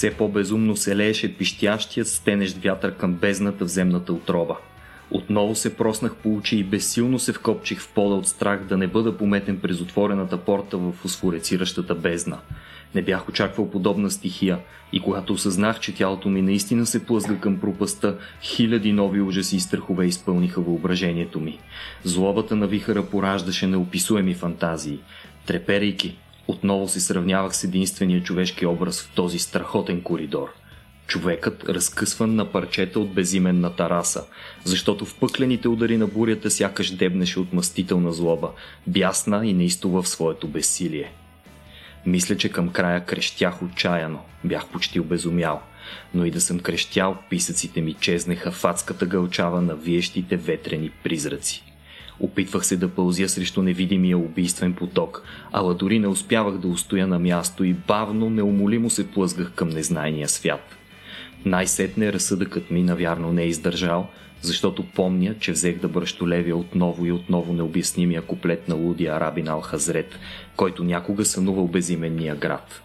Все по-безумно се лееше пищящият стенещ вятър към бездната в земната отроба. Отново се проснах по очи и безсилно се вкопчих в пода от страх да не бъда пометен през отворената порта в фосфорециращата бездна. Не бях очаквал подобна стихия и когато осъзнах, че тялото ми наистина се плъзга към пропаста, хиляди нови ужаси и страхове изпълниха въображението ми. Злобата на вихара пораждаше неописуеми фантазии. Треперейки, отново се сравнявах с единствения човешки образ в този страхотен коридор. Човекът разкъсван на парчета от безименна тараса, защото в пъклените удари на бурята сякаш дебнеше от мъстителна злоба, бясна и неистова в своето безсилие. Мисля, че към края крещях отчаяно, бях почти обезумял. Но и да съм крещял, писъците ми чезнеха в адската гълчава на виещите ветрени призраци. Опитвах се да пълзя срещу невидимия убийствен поток, ала дори не успявах да устоя на място и бавно, неумолимо се плъзгах към незнайния свят. Най-сетне разсъдъкът ми навярно не е издържал, защото помня, че взех да бръщолевя отново и отново необяснимия куплет на лудия арабин Ал-Хазрет, който някога сънувал безименния град.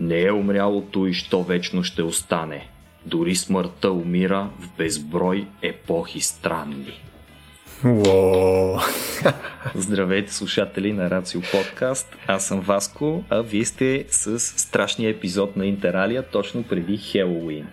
Не е умрялото и що вечно ще остане. Дори смъртта умира в безброй епохи странни. Здравейте, слушатели на Рацио Подкаст. Аз съм Васко, а вие сте с страшния епизод на Интералия точно преди Хелоуин.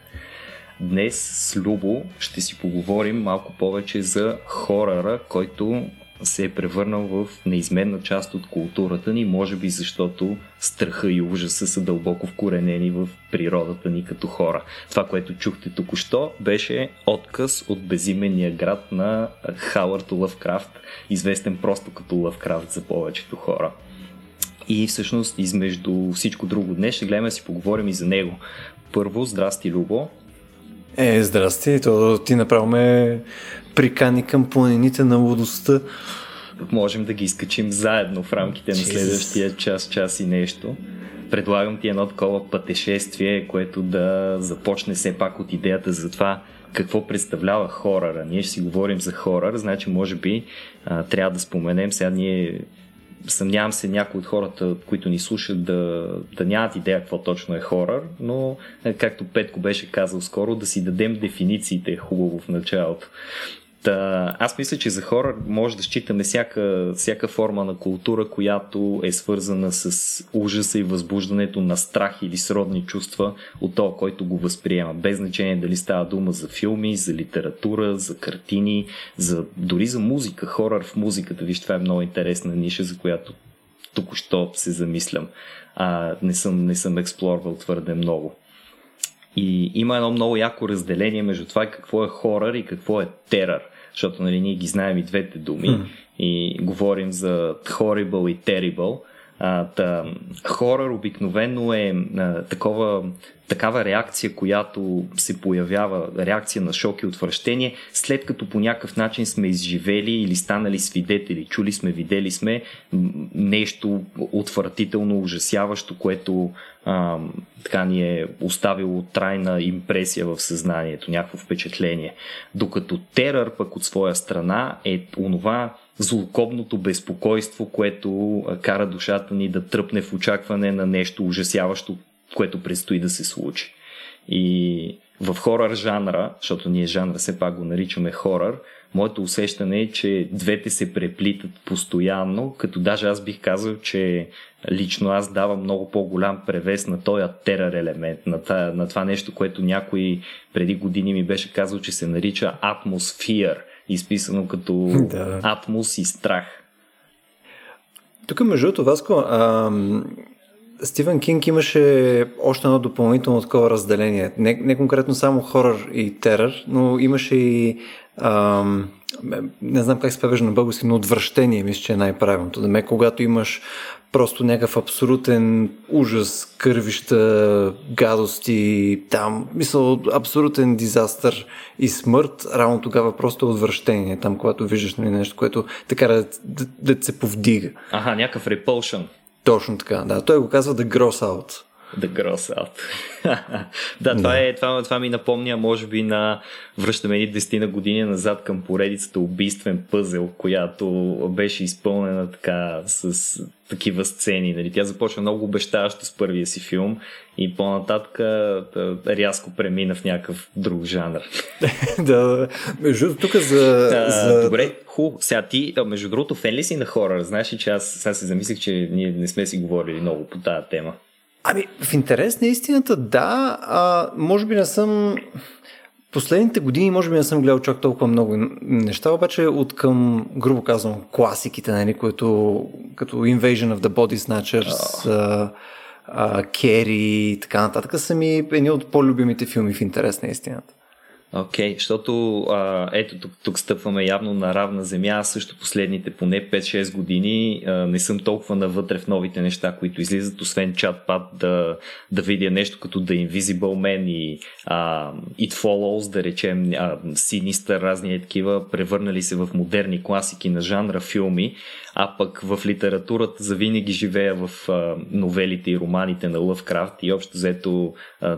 Днес с Любо ще си поговорим малко повече за хорора, който се е превърнал в неизменна част от културата ни, може би защото страха и ужаса са дълбоко вкоренени в природата ни като хора. Това, което чухте току-що, беше отказ от безименния град на Хауърд Лъвкрафт, известен просто като Лъвкрафт за повечето хора. И всъщност, измежду всичко друго днес, ще гледаме да си поговорим и за него. Първо, здрасти, Любо. Е, здрасти, то ти направо ме прикани към планините на лудостта. Можем да ги изкачим заедно в рамките на следващия час, час и нещо. Предлагам ти едно такова пътешествие, което да започне все пак от идеята за това какво представлява хорора. Ние ще си говорим за хорор, значи може би а, трябва да споменем сега ние съмнявам се някои от хората, които ни слушат, да, да нямат идея какво точно е хорър, но както Петко беше казал скоро, да си дадем дефинициите е хубаво в началото. Та, аз мисля, че за хора може да считаме всяка, всяка форма на култура, която е свързана с ужаса и възбуждането на страх или сродни чувства от това, който го възприема. Без значение дали става дума за филми, за литература, за картини, за, дори за музика, хорър в музиката. Виж, това е много интересна ниша, за която току-що се замислям. А, не, съм, не съм експлорвал твърде много. И има едно много яко разделение между това какво е хорър и какво е терър защото нали, ние ги знаем и двете думи mm. и говорим за horrible и terrible. А, та, хорър обикновено е а, такова, такава реакция, която се появява, реакция на шок и отвращение, след като по някакъв начин сме изживели или станали свидетели, чули сме, видели сме нещо отвратително, ужасяващо, което а, така ни е оставило трайна импресия в съзнанието, някакво впечатление. Докато терър пък от своя страна е онова злокобното безпокойство, което кара душата ни да тръпне в очакване на нещо ужасяващо, което предстои да се случи. И в хорър жанра, защото ние жанра все пак го наричаме хорър, моето усещане е, че двете се преплитат постоянно, като даже аз бих казал, че лично аз давам много по-голям превес на този терър елемент, на, това, на това нещо, което някой преди години ми беше казал, че се нарича атмосфер, изписано като да. атмос и страх. Тук между другото, Васко, ам, Стивен Кинг имаше още едно допълнително такова разделение. Не, не конкретно само хорър и терър, но имаше и ам, не знам как се превежда на български, но отвращение мисля, че е най-правилното. Да ме, когато имаш просто някакъв абсолютен ужас, кървища, гадости, там, мисъл, абсолютен дизастър и смърт, равно тогава просто отвращение, там, когато виждаш нали, нещо, което така да, да, да се повдига. Ага, някакъв repulsion. Точно така, да. Той го казва The Gross Out. The Gross Out. да, това, е, това, това ми напомня, може би, на връщаме ни 10 на години назад към поредицата убийствен пъзел, която беше изпълнена така с такива сцени. Нали? Тя започва много обещаващо с първия си филм и по-нататък да, рязко премина в някакъв друг жанр. да, между тук за, а, за... Добре, ху, сега ти, между другото, фен ли си на хора? Знаеш ли, че аз сега се замислих, че ние не сме си говорили много по тази тема. Ами, в интерес на истината, да. А, може би не съм... Последните години може би не съм гледал чак толкова много неща, обаче от към, грубо казвам, класиките, нали, които като Invasion of the Body Snatchers, oh. и така нататък са ми едни от по-любимите филми в интерес на истината. Окей, okay, защото а, ето тук, тук стъпваме явно на равна земя. Също последните поне 5-6 години а, не съм толкова навътре в новите неща, които излизат, освен чат-пат да, да видя нещо като The Invisible Man и а, It Follows, да речем а, Sinister, разни е такива, превърнали се в модерни класики на жанра филми, а пък в литературата завинаги живея в а, новелите и романите на Лъвкрафт и общо взето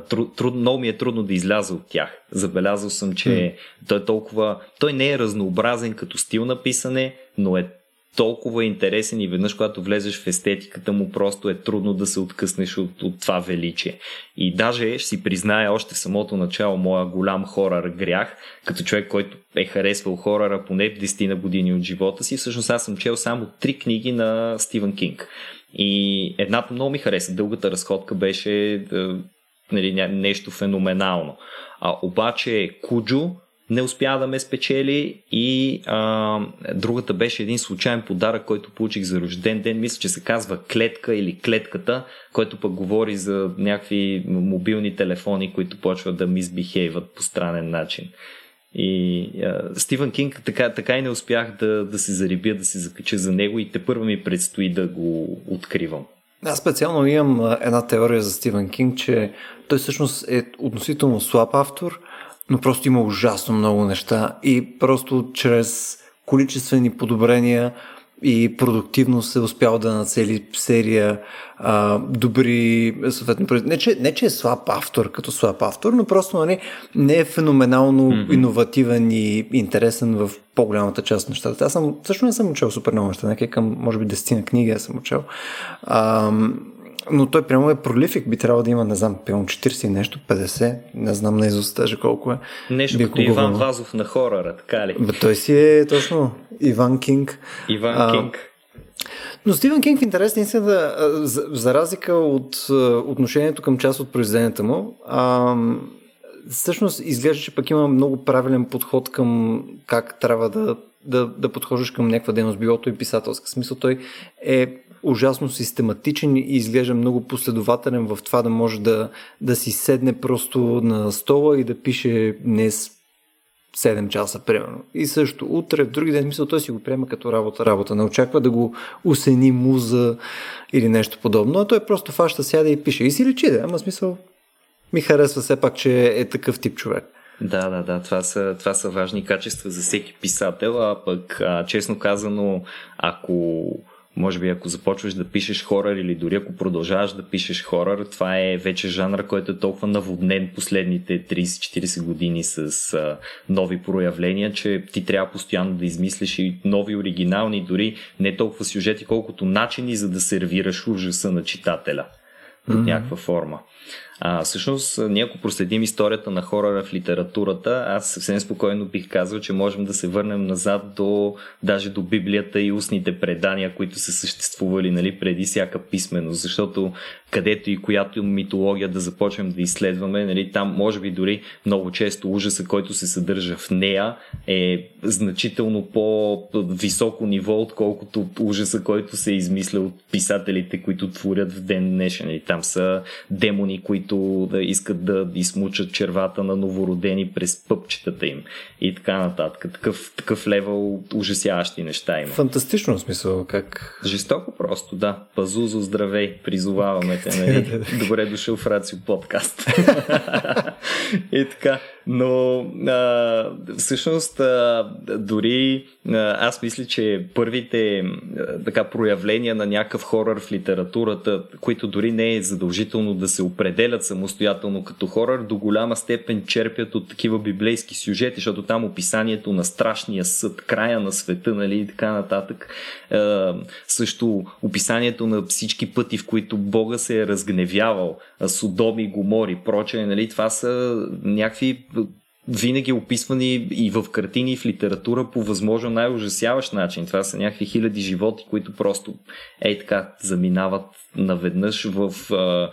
труд, труд, много ми е трудно да изляза от тях. Забелязал съм, че mm. той е толкова... Той не е разнообразен като стил на писане, но е толкова интересен и веднъж, когато влезеш в естетиката му, просто е трудно да се откъснеш от, от това величие. И даже ще си призная още в самото начало моя голям хорър грях, като човек, който е харесвал хоръра поне 10 на години от живота си, всъщност аз съм чел само три книги на Стивен Кинг. И едната много ми хареса. Дългата разходка беше нали, нещо феноменално. А, обаче Куджо не успя да ме спечели и а, другата беше един случайен подарък, който получих за рожден ден. Мисля, че се казва клетка или клетката, който пък говори за някакви мобилни телефони, които почват да мисбихейват по странен начин. И а, Стивън Кинг така, така и не успях да, да се зарибя, да се закача за него и те първа ми предстои да го откривам. Аз специално имам една теория за Стивен Кинг, че той всъщност е относително слаб автор, но просто има ужасно много неща и просто чрез количествени подобрения и продуктивно се успял да нацели серия а, добри, съответно, не че, не че е слаб автор като слаб автор, но просто нали, не е феноменално mm-hmm. иновативен и интересен в по-голямата част на нещата. Аз съм, също не съм учил супер много неща, нека към, може би, десетина книги я съм учил. А, но той прямо е пролифик, би трябвало да има, не знам, пълно 40 и нещо, 50, не знам на изост даже колко е. Нещо като Иван Вазов на хорора, така ли? Бе, той си е точно Иван Кинг. Иван а, Кинг. Но Стивен Кинг в интерес наистина, за, за разлика от отношението към част от произведенията му, а, всъщност изглежда, че пък има много правилен подход към как трябва да, да, да подхождаш към някаква дейност, билото и писателска. смисъл той е ужасно систематичен и изглежда много последователен в това да може да, да си седне просто на стола и да пише днес 7 часа, примерно. И също утре, в други ден, смисъл, той си го приема като работа, работа. Не очаква да го усени муза или нещо подобно, а той просто фаща, сяда и пише. И си лечи, да, ама смисъл, ми харесва все пак, че е такъв тип човек. Да, да, да, това са, това са важни качества за всеки писател, а пък, а, честно казано, ако може би ако започваш да пишеш хорър или дори ако продължаваш да пишеш хорър, това е вече жанр, който е толкова наводнен последните 30-40 години с а, нови проявления, че ти трябва постоянно да измислиш и нови оригинални, дори не толкова сюжети, колкото начини за да сервираш ужаса на читателя mm-hmm. в някаква форма. А, всъщност, ние ако проследим историята на хорора в литературата, аз съвсем спокойно бих казал, че можем да се върнем назад до даже до Библията и устните предания, които са съществували нали, преди всяка писменост, защото където и която митология да започнем да изследваме, нали, там може би дори много често ужаса, който се съдържа в нея е значително по-високо ниво, отколкото ужаса, който се измисля от писателите, които творят в ден днешен. Нали, там са демони, които да искат да измучат червата на новородени през пъпчетата им и така нататък. Такъв, такъв левел ужасяващи неща има. Фантастично смисъл, как... Жестоко просто, да. Пазузо, здравей, призоваваме те. Нали? Добре дошъл в Рацио подкаст. и така. Но а, всъщност а, дори а, аз мисля, че първите а, така проявления на някакъв хорър в литературата, които дори не е задължително да се определят самостоятелно като хорър, до голяма степен черпят от такива библейски сюжети, защото там описанието на страшния съд, края на света, нали, и така нататък. Е, също описанието на всички пъти, в които Бога се е разгневявал, Содоми, Гомори, прочее, нали, това са някакви винаги описвани и в картини, и в литература по възможно най-ужасяващ начин. Това са някакви хиляди животи, които просто ей така заминават наведнъж в а,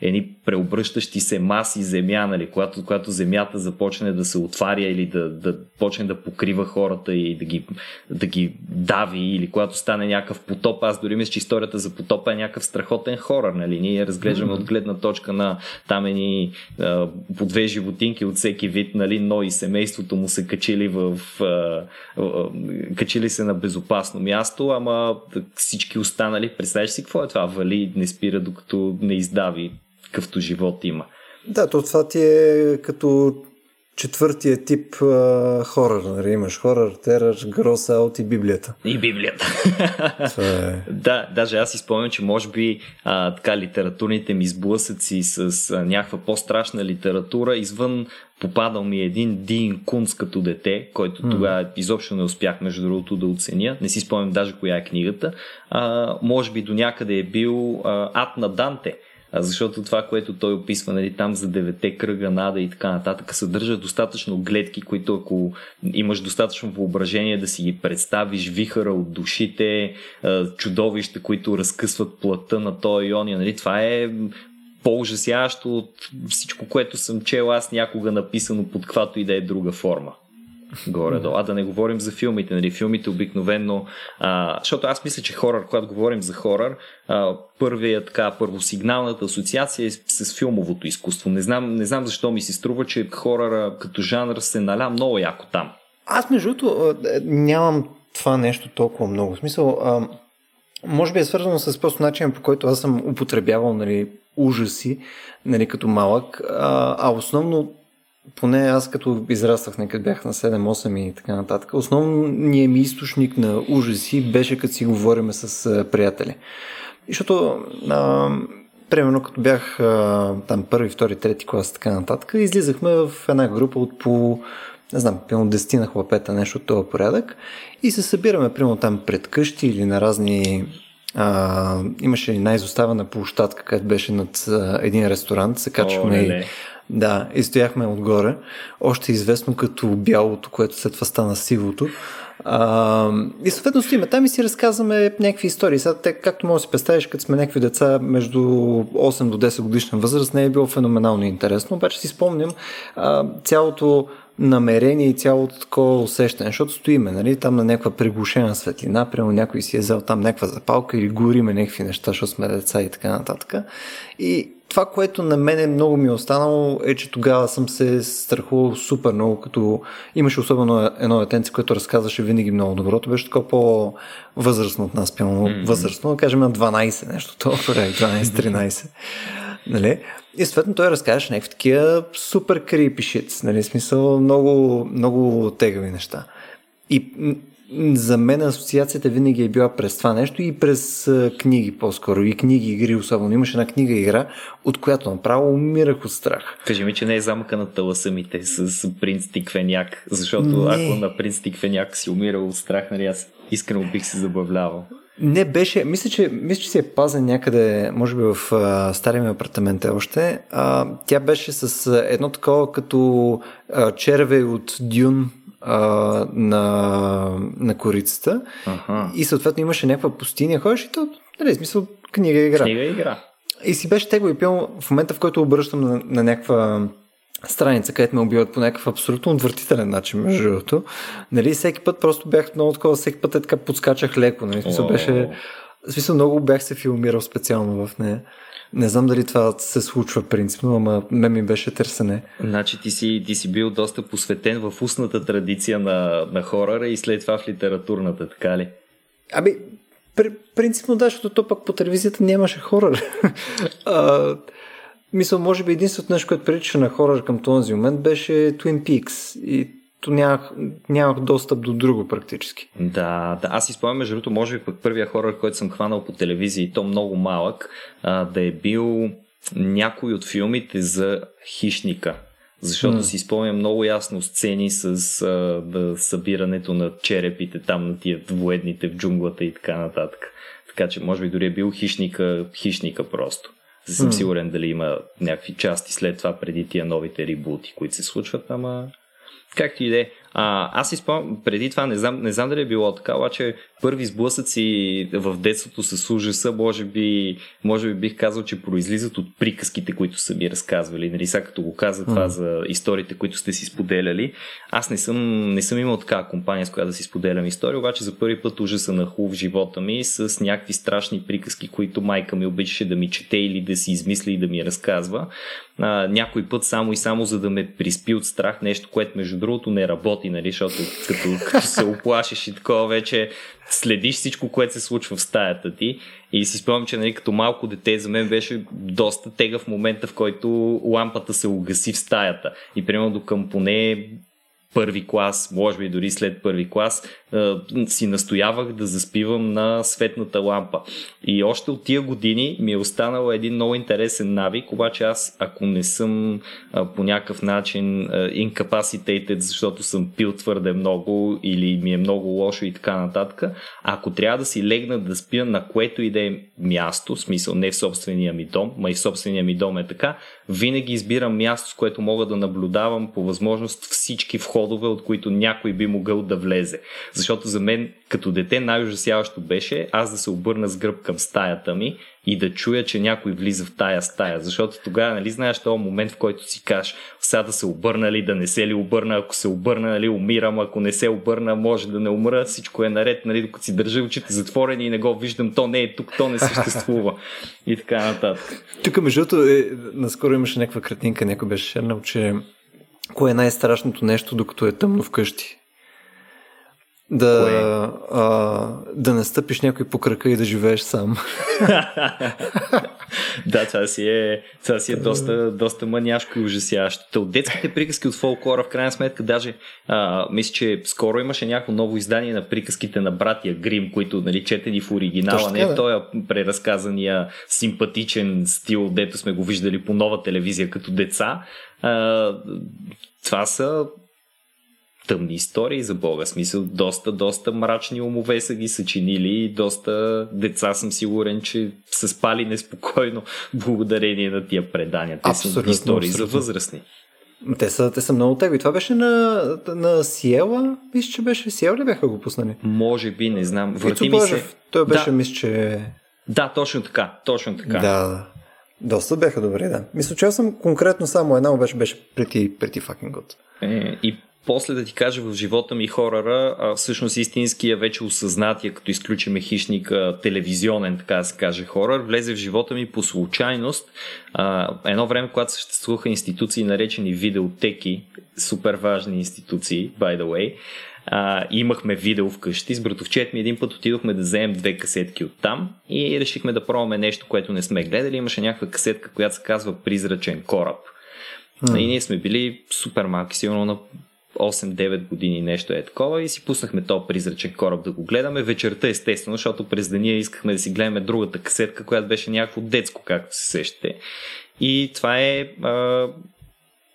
едни преобръщащи се маси земя, нали, когато, когато земята започне да се отваря или да, да почне да покрива хората и да ги, да ги дави, или когато стане някакъв потоп. Аз дори мисля, че историята за потопа е някакъв страхотен хорор. Нали? Ние разглеждаме mm-hmm. от гледна точка на там едни а, по две животинки от всеки вид, нали, но и семейството му се качили в а, а, качили се на безопасно място, ама всички останали, представяш си какво е това? Вали не спира докато не издави какъвто живот има. Да, то това ти е като четвъртия тип а, хорър. Нали? Имаш хорър, терър, грос аут и Библията. И Библията. е... да, даже аз си спомням, че може би а, така литературните ми сблъсъци с а, някаква по-страшна литература извън попадал ми един Дин Кунц като дете, който тогава изобщо не успях между другото да оценя. Не си спомням даже коя е книгата. А, може би до някъде е бил а, Ад на Данте защото това, което той описва нали, там за девете кръга, нада и така нататък, съдържа достатъчно гледки, които ако имаш достатъчно въображение да си ги представиш, вихара от душите, чудовища, които разкъсват плътта на този иония, нали, това е по-ужасяващо от всичко, което съм чел аз някога написано под каквато и да е друга форма горе-долу. А да не говорим за филмите. Нали? Филмите обикновено... А, защото аз мисля, че хорър, когато говорим за хорър, а, първия така, първосигналната асоциация е с филмовото изкуство. Не знам, не знам защо ми се струва, че хоръра като жанр се наля много яко там. Аз между другото нямам това нещо толкова много. В смисъл, а, може би е свързано с просто начин, по който аз съм употребявал нали, ужаси нали, като малък, а, а основно поне аз като израствах, нека бях на 7-8 и така нататък, основният ми източник на ужаси беше като си говориме с приятели. Защото, а, примерно, като бях а, там първи, втори, трети клас и така нататък, излизахме в една група от по не знам, примерно 10 на хлапета, нещо от този порядък. И се събираме, примерно там пред къщи или на разни а, имаше една изоставена площадка, където беше над а, един ресторант, се качваме и да, и стояхме отгоре. Още известно като бялото, което след това стана сивото. А, и съответно стоиме там и си разказваме някакви истории. Сега, те, както може да си представиш, като сме някакви деца между 8 до 10 годишна възраст, не е било феноменално интересно, обаче си спомням а, цялото намерение и цялото такова усещане, защото стоиме, нали, там на някаква приглушена светлина, прямо някой си е взел там някаква запалка или гориме някакви неща, защото сме деца и така нататък. И това, което на мен е много ми е останало, е, че тогава съм се страхувал супер много, като имаше особено едно детенце, което разказваше винаги много доброто, беше такова по-възрастно от нас, пълно mm-hmm. възрастно, да кажем на 12, нещо толкова, 12-13. нали? И съответно той разказваше някакви такива супер крипи шит, нали? смисъл много, много тегави неща. И за мен асоциацията винаги е била през това нещо и през книги по-скоро. И книги, игри особено. Имаше една книга игра, от която направо умирах от страх. Кажи ми, че не е замъка на таласамите с принц Тиквеняк, защото не. ако на принц Тиквеняк си умирал от страх, нали аз искрено бих се забавлявал. Не беше, мисля, че, мисля, че си е пазен някъде, може би в а, стария ми апартамент е още. А, тя беше с едно такова като а, черве от Дюн, а, на, на корицата. Ага. И съответно имаше някаква пустиня, ходиш и то, нали, смисъл, книга игра. Книга и игра. И си беше тегло и пил в момента, в който обръщам на, на някаква страница, където ме убиват по някакъв абсолютно отвратителен начин, между другото. Нали, всеки път просто бях много такова, всеки път е така подскачах леко. Нали, смисъл беше... В смисъл много бях се филмирал специално в нея. Не знам дали това се случва принципно, ама ме ми беше търсене. Значи ти си, ти си бил доста посветен в устната традиция на, на хорора и след това в литературната, така ли? Аби, при, принципно да, защото то пък по телевизията нямаше хорор. а, мисля, може би единственото нещо, което прилича на хорор към този момент беше Twin Peaks. И нямах, нямах достъп до друго практически. Да, да. Аз си спомням, между другото, може би пък първия хорър, който съм хванал по телевизия и то много малък, а, да е бил някой от филмите за хищника. Защото mm. си спомням много ясно сцени с а, да, събирането на черепите там на тия воедните в джунглата и така нататък. Така че може би дори е бил хищника, хищника просто. Не съм mm. сигурен дали има някакви части след това преди тия новите рибути, които се случват, ама както и да е. А, аз си спомням, преди това не знам, не знам дали е било така, обаче първи сблъсъци в детството с ужаса, може би, може би бих казал, че произлизат от приказките, които са ми разказвали. Нали, сега като го каза това mm. за историите, които сте си споделяли. Аз не съм, не съм имал такава компания, с която да си споделям история, обаче за първи път ужаса наху в живота ми с някакви страшни приказки, които майка ми обичаше да ми чете или да си измисли и да ми разказва. А, някой път само и само за да ме приспи от страх, нещо, което между другото не работи, нали, защото като, като се оплашиш и такова вече следиш всичко, което се случва в стаята ти. И си спомням, че нали, като малко дете за мен беше доста тега в момента, в който лампата се угаси в стаята. И примерно до към поне първи клас, може би дори след първи клас, си настоявах да заспивам на светната лампа. И още от тия години ми е останал един много интересен навик, обаче аз, ако не съм по някакъв начин incapacitated, защото съм пил твърде много или ми е много лошо и така нататък, ако трябва да си легна да спя на което и да е място, в смисъл не в собствения ми дом, ма и в собствения ми дом е така, винаги избирам място, с което мога да наблюдавам по възможност всички входове, от които някой би могъл да влезе. Защото за мен като дете най-ужасяващо беше аз да се обърна с гръб към стаята ми и да чуя, че някой влиза в тая стая. Защото тогава, нали знаеш този момент, в който си кажеш, сега да се обърна ли, да не се ли обърна, ако се обърна, нали, умирам, ако не се обърна, може да не умра, всичко е наред, нали, докато си държа очите затворени и не го виждам, то не е тук, то не съществува. и така нататък. Тук, между другото, е, наскоро имаше някаква картинка, някой беше шернал, че кое е най-страшното нещо, докато е тъмно вкъщи да, а, да не стъпиш някой по крака и да живееш сам. да, това си е, това си е доста, доста маняшко и ужасяващо. От детските приказки от фолклора, в крайна сметка, даже а, мисля, че скоро имаше някакво ново издание на приказките на братия Грим, които нали, четени в оригинала, Точно, не да. този преразказания симпатичен стил, дето сме го виждали по нова телевизия като деца. А, това са тъмни истории за Бога. Смисъл, доста, доста мрачни умове са ги съчинили и доста деца съм сигурен, че са спали неспокойно благодарение на тия предания. Те абсолютно, са истории абсолютно. за възрастни. Те са, те са много теги. Това беше на, на Сиела? Мисля, че беше Сиела ли бяха го пуснали? Може би, не знам. Върти ми се... Той беше, да. мисля, че... Да, точно така. Точно така. Да, да. Доста бяха добре, да. Мисля, че аз съм конкретно само една, обаче беше прети, прети fucking good. Е, и после да ти кажа в живота ми хорора, а, всъщност истинския вече осъзнатия, като изключиме хищника, телевизионен, така да се каже, хорор, влезе в живота ми по случайност. А, едно време, когато съществуваха институции, наречени видеотеки, супер важни институции, by the way, а, имахме видео вкъщи. С братовчет ми един път отидохме да вземем две касетки от там и решихме да пробваме нещо, което не сме гледали. Имаше някаква касетка, която се казва Призрачен кораб. Mm. И ние сме били супер малки, сигурно на 8-9 години нещо е такова и си пуснахме този призрачен кораб да го гледаме. Вечерта естествено, защото през деня искахме да си гледаме другата касетка, която беше някакво детско, както се сещате. И това е а,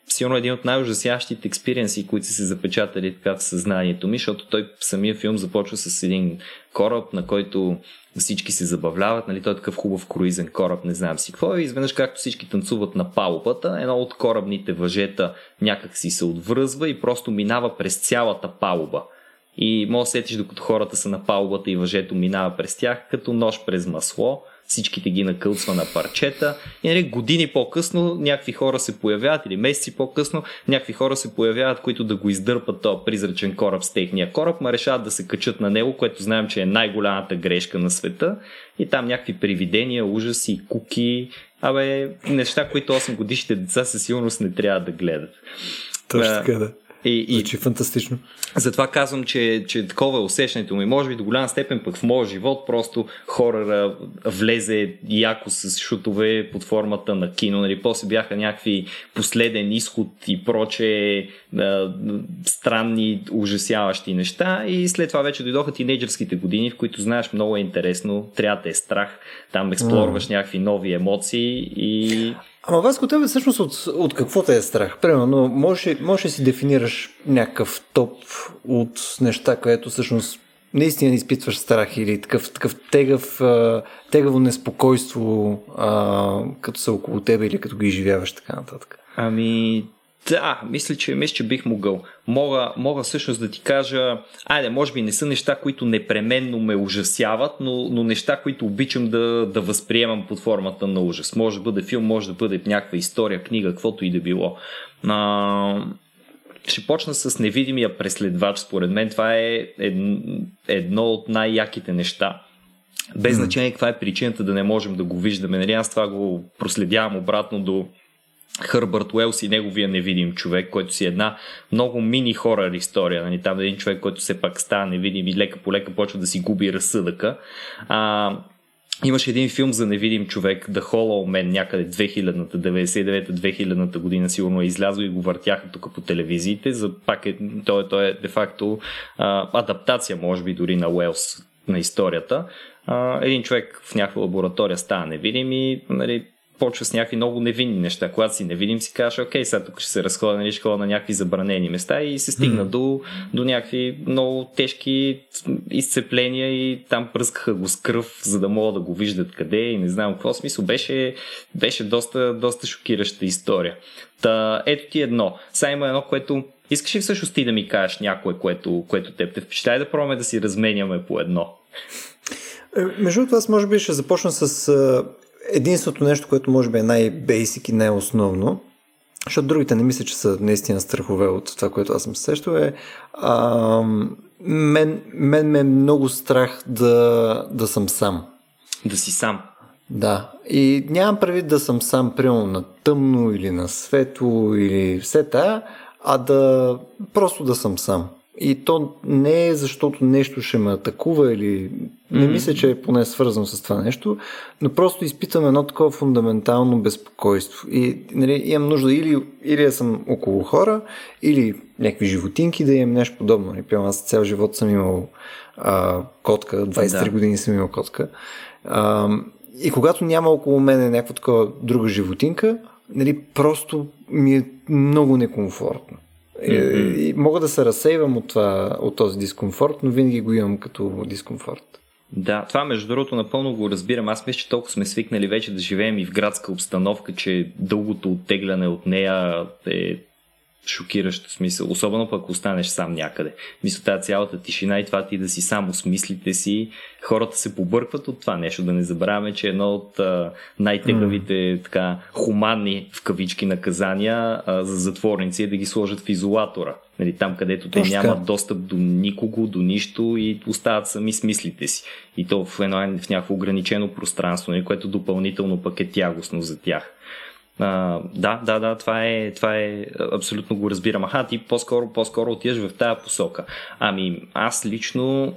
сигурно един от най-ужасящите експириенси, които са се запечатали така в съзнанието ми, защото той самия филм започва с един кораб, на който всички се забавляват, нали, той е такъв хубав круизен кораб, не знам си какво. И изведнъж, както всички танцуват на палубата, едно от корабните въжета някак си се отвръзва и просто минава през цялата палуба. И може да сетиш, докато хората са на палубата и въжето минава през тях, като нож през масло всичките ги накълцва на парчета и нали, години по-късно някакви хора се появяват или месеци по-късно някакви хора се появяват, които да го издърпат този призрачен кораб с техния кораб, ма решават да се качат на него, което знаем, че е най-голямата грешка на света и там някакви привидения, ужаси, куки, абе, неща, които 8 годишните деца със сигурност не трябва да гледат. Точно така, да. И, и, Звучи фантастично. Затова казвам, че, че такова е усещането ми. Може би до голяма степен пък в моя живот просто хора влезе яко с шутове под формата на кино. Нали? После бяха някакви последен изход и проче странни, ужасяващи неща и след това вече дойдоха тинейджърските години, в които знаеш много е интересно, трябва да е страх, там експлорваш mm. някакви нови емоции и Ама Васко, тебе всъщност от, от какво те е страх? Примерно, може, може си дефинираш някакъв топ от неща, където всъщност наистина изпитваш страх или такъв, такъв тегъв, тегаво неспокойство, а, като са около тебе или като ги изживяваш така нататък? Ами, да, мисля, че, мисля, че бих могъл. Мога, мога всъщност да ти кажа, айде, може би не са неща, които непременно ме ужасяват, но, но неща, които обичам да, да възприемам под формата на ужас. Може да бъде филм, може да бъде някаква история, книга, каквото и да било. А, ще почна с невидимия преследвач. Според мен това е едно от най-яките неща. Без значение каква е причината да не можем да го виждаме. Нали, аз това го проследявам обратно до Хърбърт Уелс и неговия невидим човек, който си една много мини хорър история. Нали? Там един човек, който все пак става невидим и лека по лека почва да си губи разсъдъка. А, Имаше един филм за невидим човек, The Hollow Man, някъде 2000-та, 99-та, 2000-та година сигурно е излязъл и го въртяха тук по телевизиите. За пак е, той, той е де-факто а, адаптация, може би, дори на Уелс на историята. А, един човек в някаква лаборатория става невидим и нали, почва с някакви много невинни неща. Когато си невидим, си кажеш, окей, сега тук ще се разходя, нали, ще на някакви забранени места и се стигна mm. до, до някакви много тежки изцепления и там пръскаха го с кръв, за да могат да го виждат къде и не знам какво смисъл. Беше, беше доста, доста шокираща история. Та, ето ти едно. Сега има едно, което Искаш ли всъщност ти да ми кажеш някое, което, което теб те впечатлява да пробваме да си разменяме по едно? Е, между това, аз може би ще започна с единственото нещо, което може би е най-бейсик и най-основно, защото другите не мисля, че са наистина страхове от това, което аз съм сещал, е а, мен, мен ме е много страх да, да съм сам. Да си сам. Да. И нямам предвид да съм сам, примерно на тъмно или на светло или все тая, а да просто да съм сам. И то не е защото нещо ще ме атакува или не mm-hmm. мисля, че е поне свързано с това нещо, но просто изпитвам едно такова фундаментално безпокойство. И нали, имам нужда или, или да съм около хора, или някакви животинки да имам нещо подобно. Нали, аз цял живот съм имал а, котка, 23 да. години съм имал котка. А, и когато няма около мен някаква такова друга животинка, нали, просто ми е много некомфортно. Mm-hmm. И, и мога да се разсейвам от, това, от този дискомфорт, но винаги го имам като дискомфорт. Да, това между другото напълно го разбирам. Аз мисля, че толкова сме свикнали вече да живеем и в градска обстановка, че дългото оттегляне от нея е шокиращо смисъл. Особено пък останеш сам някъде. Мисля, тази цялата тишина и това ти да си само с мислите си. Хората се побъркват от това нещо. Да не забравяме, че едно от а, най-тегавите mm. така хуманни в кавички наказания а, за затворници е да ги сложат в изолатора. Нали, там, където те нямат достъп до никого, до нищо и остават сами с мислите си. И то в, едно, в някакво ограничено пространство, нали, което допълнително пък е тягостно за тях. А, да, да, да, това е, това е, абсолютно го разбирам. Аха, ти по-скоро, по-скоро отиваш в тази посока. Ами, аз лично,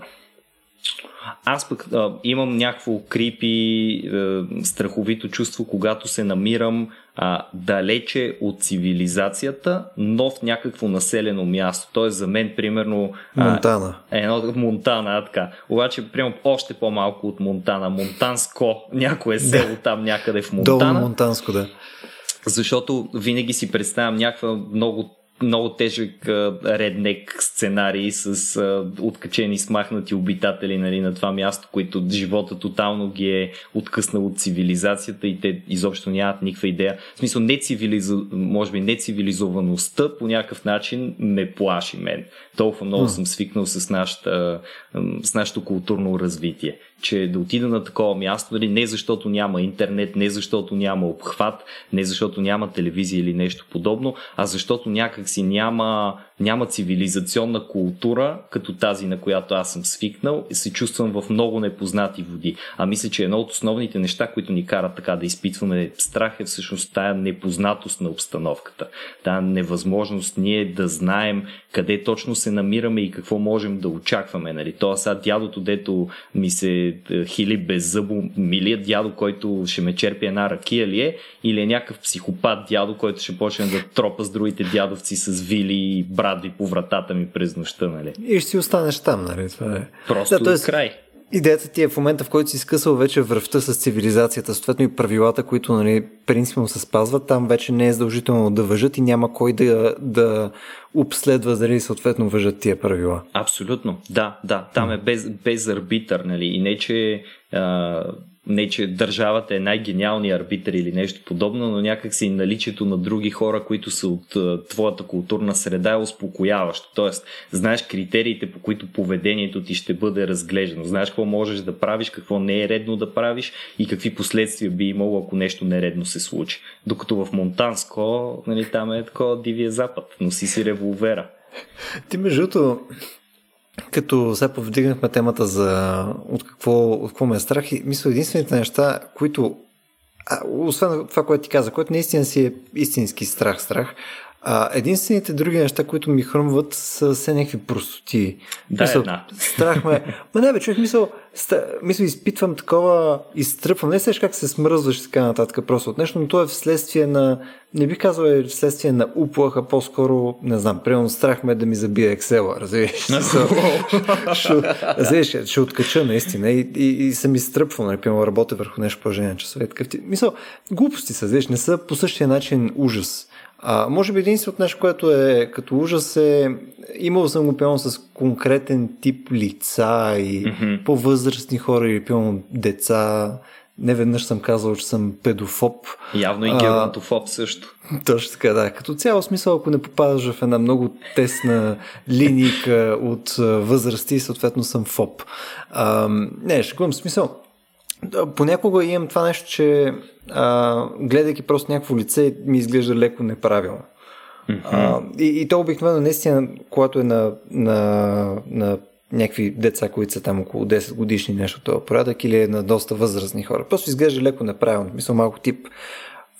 аз пък а, имам някакво крипи, а, страховито чувство, когато се намирам а, далече от цивилизацията, но в някакво населено място. Тоест за мен, примерно... Монтана. А, едно Монтана, така. Обаче, примерно, още по-малко от Монтана. Монтанско, някое село да. там някъде в Монтана. Долу Монтанско, да защото винаги си представям някаква много много тежък реднек сценарий с а, откачени, смахнати обитатели нали, на това място, които живота тотално ги е откъснал от цивилизацията и те изобщо нямат никаква идея. В смисъл, не цивилизо... може би нецивилизоваността по някакъв начин ме плаши мен. Толкова много съм свикнал с, нашата, с нашето културно развитие че да отида на такова място, нали, не защото няма интернет, не защото няма обхват, не защото няма телевизия или нещо подобно, а защото някак някакси няма, няма цивилизационна култура, като тази, на която аз съм свикнал, и се чувствам в много непознати води. А мисля, че едно от основните неща, които ни карат така да изпитваме страх е всъщност тая непознатост на обстановката. Тая невъзможност ние да знаем къде точно се намираме и какво можем да очакваме. Нали? Това сега дядото, дето ми се е, хили без зъбо, милият дядо, който ще ме черпи една ракия ли е, или е някакъв психопат дядо, който ще почне да тропа с другите дядовци с вили и брадви по вратата ми през нощта. Нали? И ще си останеш там, нали? Това е. Просто да, т.е. край. Идеята ти е в момента, в който си скъсал вече връвта с цивилизацията, съответно и правилата, които нали, принципно се спазват, там вече не е задължително да въжат и няма кой да, да обследва дали съответно въжат тия правила. Абсолютно, да, да. Там е без, без арбитър, нали? И не, че а, не, че държавата е най-гениалният арбитър или нещо подобно, но някакси наличието на други хора, които са от твоята културна среда е успокояващо. Тоест, знаеш критериите, по които поведението ти ще бъде разглеждано. Знаеш какво можеш да правиш, какво не е редно да правиш и какви последствия би имало, ако нещо нередно се случи. Докато в Монтанско, нали, там е такова дивия запад. Носи си револвера. Ти между като сега повдигнахме темата за от какво, от какво ме е страх и мисля единствените неща, които а, освен това, което ти каза, което наистина си е истински страх, страх, а, единствените други неща, които ми хрумват, са все някакви простоти. Да, мисъл, една. Страх ме. Ма не, бе, човек, мисъл, ста, мисъл, изпитвам такова изтръпване. Не сеш как се смръзваш и така нататък просто от нещо, но то е вследствие на, не бих казал е вследствие на уплаха, по-скоро, не знам, примерно страх ме да ми забие Excel, разбираш? ще, ще откача наистина и, и, и съм изтръпвал, нали, примерно работя върху нещо по часове. Такъв, мисъл, глупости са, знаеш, не са по същия начин ужас. А, може би единственото нещо, което е като ужас е, имал съм го пълно с конкретен тип лица и mm-hmm. по-възрастни хора или пълно деца. Не веднъж съм казал, че съм педофоб. Явно и геронтофоб също. Точно така, да. Като цяло смисъл, ако не попадаш в една много тесна линийка от възрасти, съответно съм фоб. А, не, ще го Понякога имам това нещо, че а, гледайки просто някакво лице, ми изглежда леко неправилно. Mm-hmm. А, и, и то обикновено наистина, когато е на, на, на някакви деца, които са там около 10 годишни, нещо това порядък, или е на доста възрастни хора. Просто изглежда леко неправилно. Мисля, малко тип.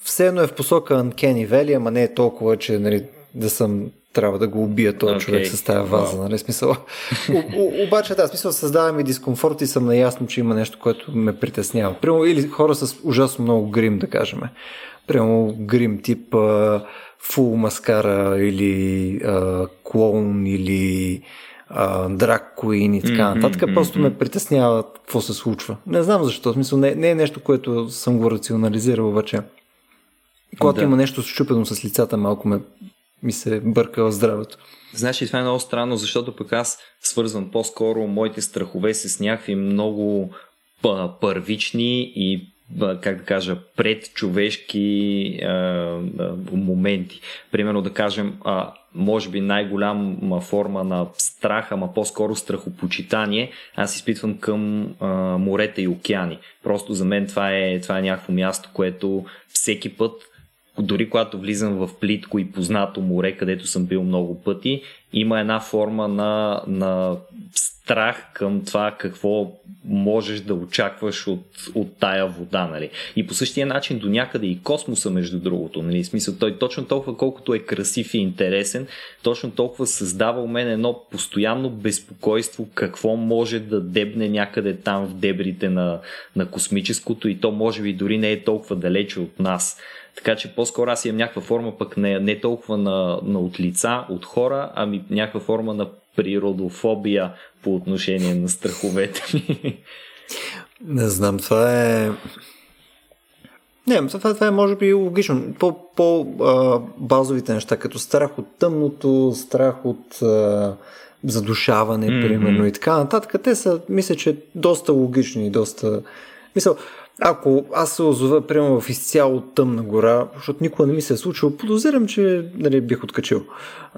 Все едно е в посока Uncanny Valley, ама не е толкова, че нали, да съм трябва да го убия този okay. човек с тази ваза, wow. нали? Смисъл. обаче, да, смисъл създава ми дискомфорт и съм наясно, че има нещо, което ме притеснява. Прямо или хора с ужасно много грим, да кажем. Прямо грим тип фул маскара или а, клоун или драк Queen и така нататък. Mm-hmm, Просто ме притеснява какво се случва. Не знам защо. В смисъл, не, не е нещо, което съм го рационализирал, обаче. Когато да. има нещо щупено с лицата, малко ме ми се бърка в здравето. Знаеш, и това е много странно, защото пък аз свързвам по-скоро моите страхове с някакви много първични и как да кажа, предчовешки а, а, моменти. Примерно да кажем, а, може би най-голяма форма на страх, ама по-скоро страхопочитание, аз изпитвам към а, морета и океани. Просто за мен това е, това е някакво място, което всеки път дори когато влизам в плитко и познато море, където съм бил много пъти, има една форма на, на страх към това какво можеш да очакваш от, от тая вода. Нали? И по същия начин до някъде и космоса, между другото. Нали? Смисъл, той точно толкова колкото е красив и интересен, точно толкова създава у мен едно постоянно безпокойство какво може да дебне някъде там в дебрите на, на космическото и то може би дори не е толкова далече от нас. Така че по-скоро аз имам някаква форма пък не, не толкова на, на от лица, от хора, ами някаква форма на природофобия по отношение на страховете ми. Не знам, това е... Не, това, това е може би логично. По, по а, базовите неща, като страх от тъмното, страх от а, задушаване, mm-hmm. примерно, и така нататък, те са, мисля, че доста логични и доста... Мисля, ако аз се озова, примерно в изцяло тъмна гора, защото никога не ми се е случило, подозирам, че нали, бих откачил.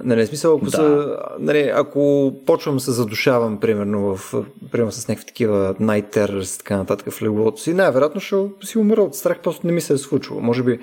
Нали, смисъл, ако, да. са, нали, ако почвам се задушавам, примерно, в, примерно с някакви такива най-террорс, така нататък в леглото си, най-вероятно ще си умра от страх, просто не ми се е случило. Може би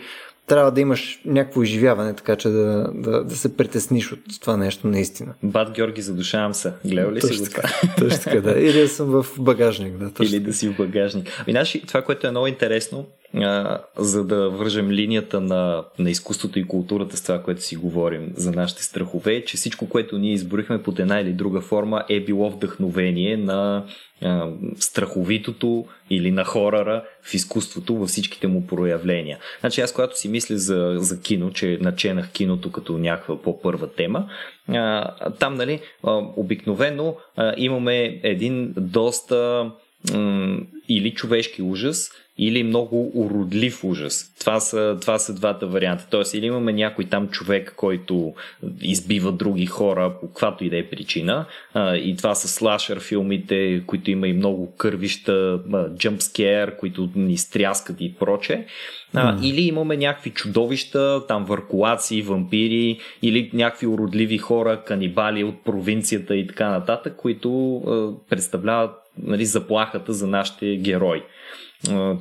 трябва да имаш някакво изживяване, така че да, да, да се притесниш от това нещо наистина. Бат Георги, задушавам се. Гледал ли точно си го това? Точно така, да. Или да съм в багажник, да. Точно. Или да си в багажник. Ами, значи, това, което е много интересно, а, за да вържем линията на, на изкуството и културата с това, което си говорим за нашите страхове, че всичко, което ние изборихме под една или друга форма е било вдъхновение на а, страховитото или на хорора в изкуството във всичките му проявления. Значи аз когато си мисля за, за кино, че наченах киното като някаква по-първа тема, а, там нали, а, обикновено а, имаме един доста м- или човешки ужас, или много уродлив ужас. Това са, това са двата варианта. Тоест, или имаме някой там човек, който избива други хора по каквато и да е причина. А, и това са слашър филмите, които има и много кървища, джъмпскер, които ни стряскат и проче. А, mm. Или имаме някакви чудовища, там въркулаци, вампири, или някакви уродливи хора, канибали от провинцията и така нататък, които а, представляват нали, заплахата за нашите герои.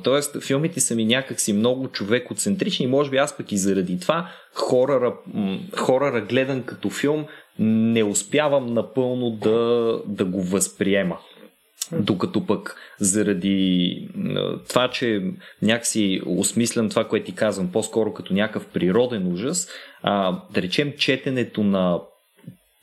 Тоест, филмите са ми някакси много човекоцентрични може би аз пък и заради това хорора, хорора гледан като филм не успявам напълно да, да го възприема. Докато пък заради това, че някакси осмислям това, което ти казвам, по-скоро като някакъв природен ужас, а, да речем четенето на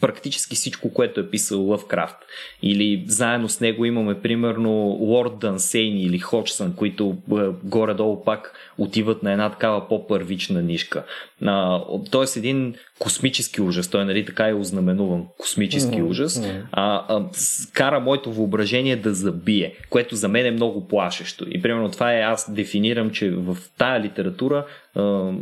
практически всичко, което е писал Лъвкрафт. Или заедно с него имаме примерно Лорд Дансейн или Ходжсън, които е, горе-долу пак отиват на една такава по-първична нишка. А, тоест един космически ужас, той нали така е ознаменуван космически mm-hmm. ужас, а, а, кара моето въображение да забие, което за мен е много плашещо. И примерно това е, аз дефинирам, че в тая литература а,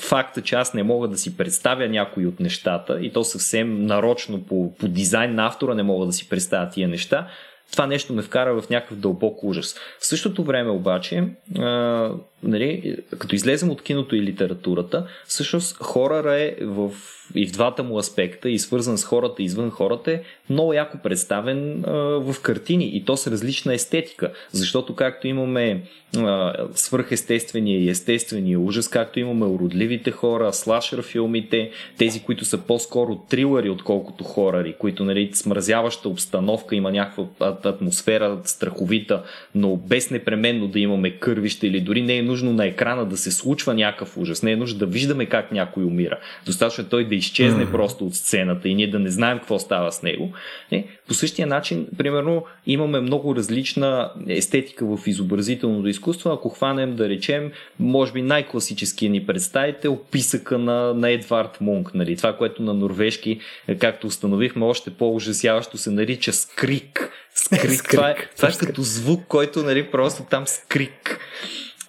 факта, че аз не мога да си представя някои от нещата и то съвсем нарочно по, по дизайн на автора не мога да си представя тия неща, това нещо ме вкара в някакъв дълбок ужас. В същото време обаче, а, нали, като излезем от киното и литературата, всъщност хорър е в, и в двата му аспекта, и свързан с хората, и извън хората, е много яко представен а, в картини и то с различна естетика. Защото както имаме а, свръхестествения и естествения ужас, както имаме уродливите хора, слашър филмите, тези, които са по-скоро трилъри, отколкото хорари, които нали, смразяваща обстановка, има някаква атмосфера страховита, но без непременно да имаме кървище или дори не е нужно на екрана да се случва някакъв ужас, не е нужно да виждаме как някой умира. Достатъчно е той да изчезне mm-hmm. просто от сцената и ние да не знаем какво става с него. Не? По същия начин, примерно, имаме много различна естетика в изобразителното изкуство. Ако хванем да речем, може би най-класическия ни представител, писъка на, на Едвард Мунк. Нали? Това, което на норвежки, както установихме, още по-ужасяващо се нарича скрик. Скрик. скрик. Това е, това е като звук, който нали, просто там скрик.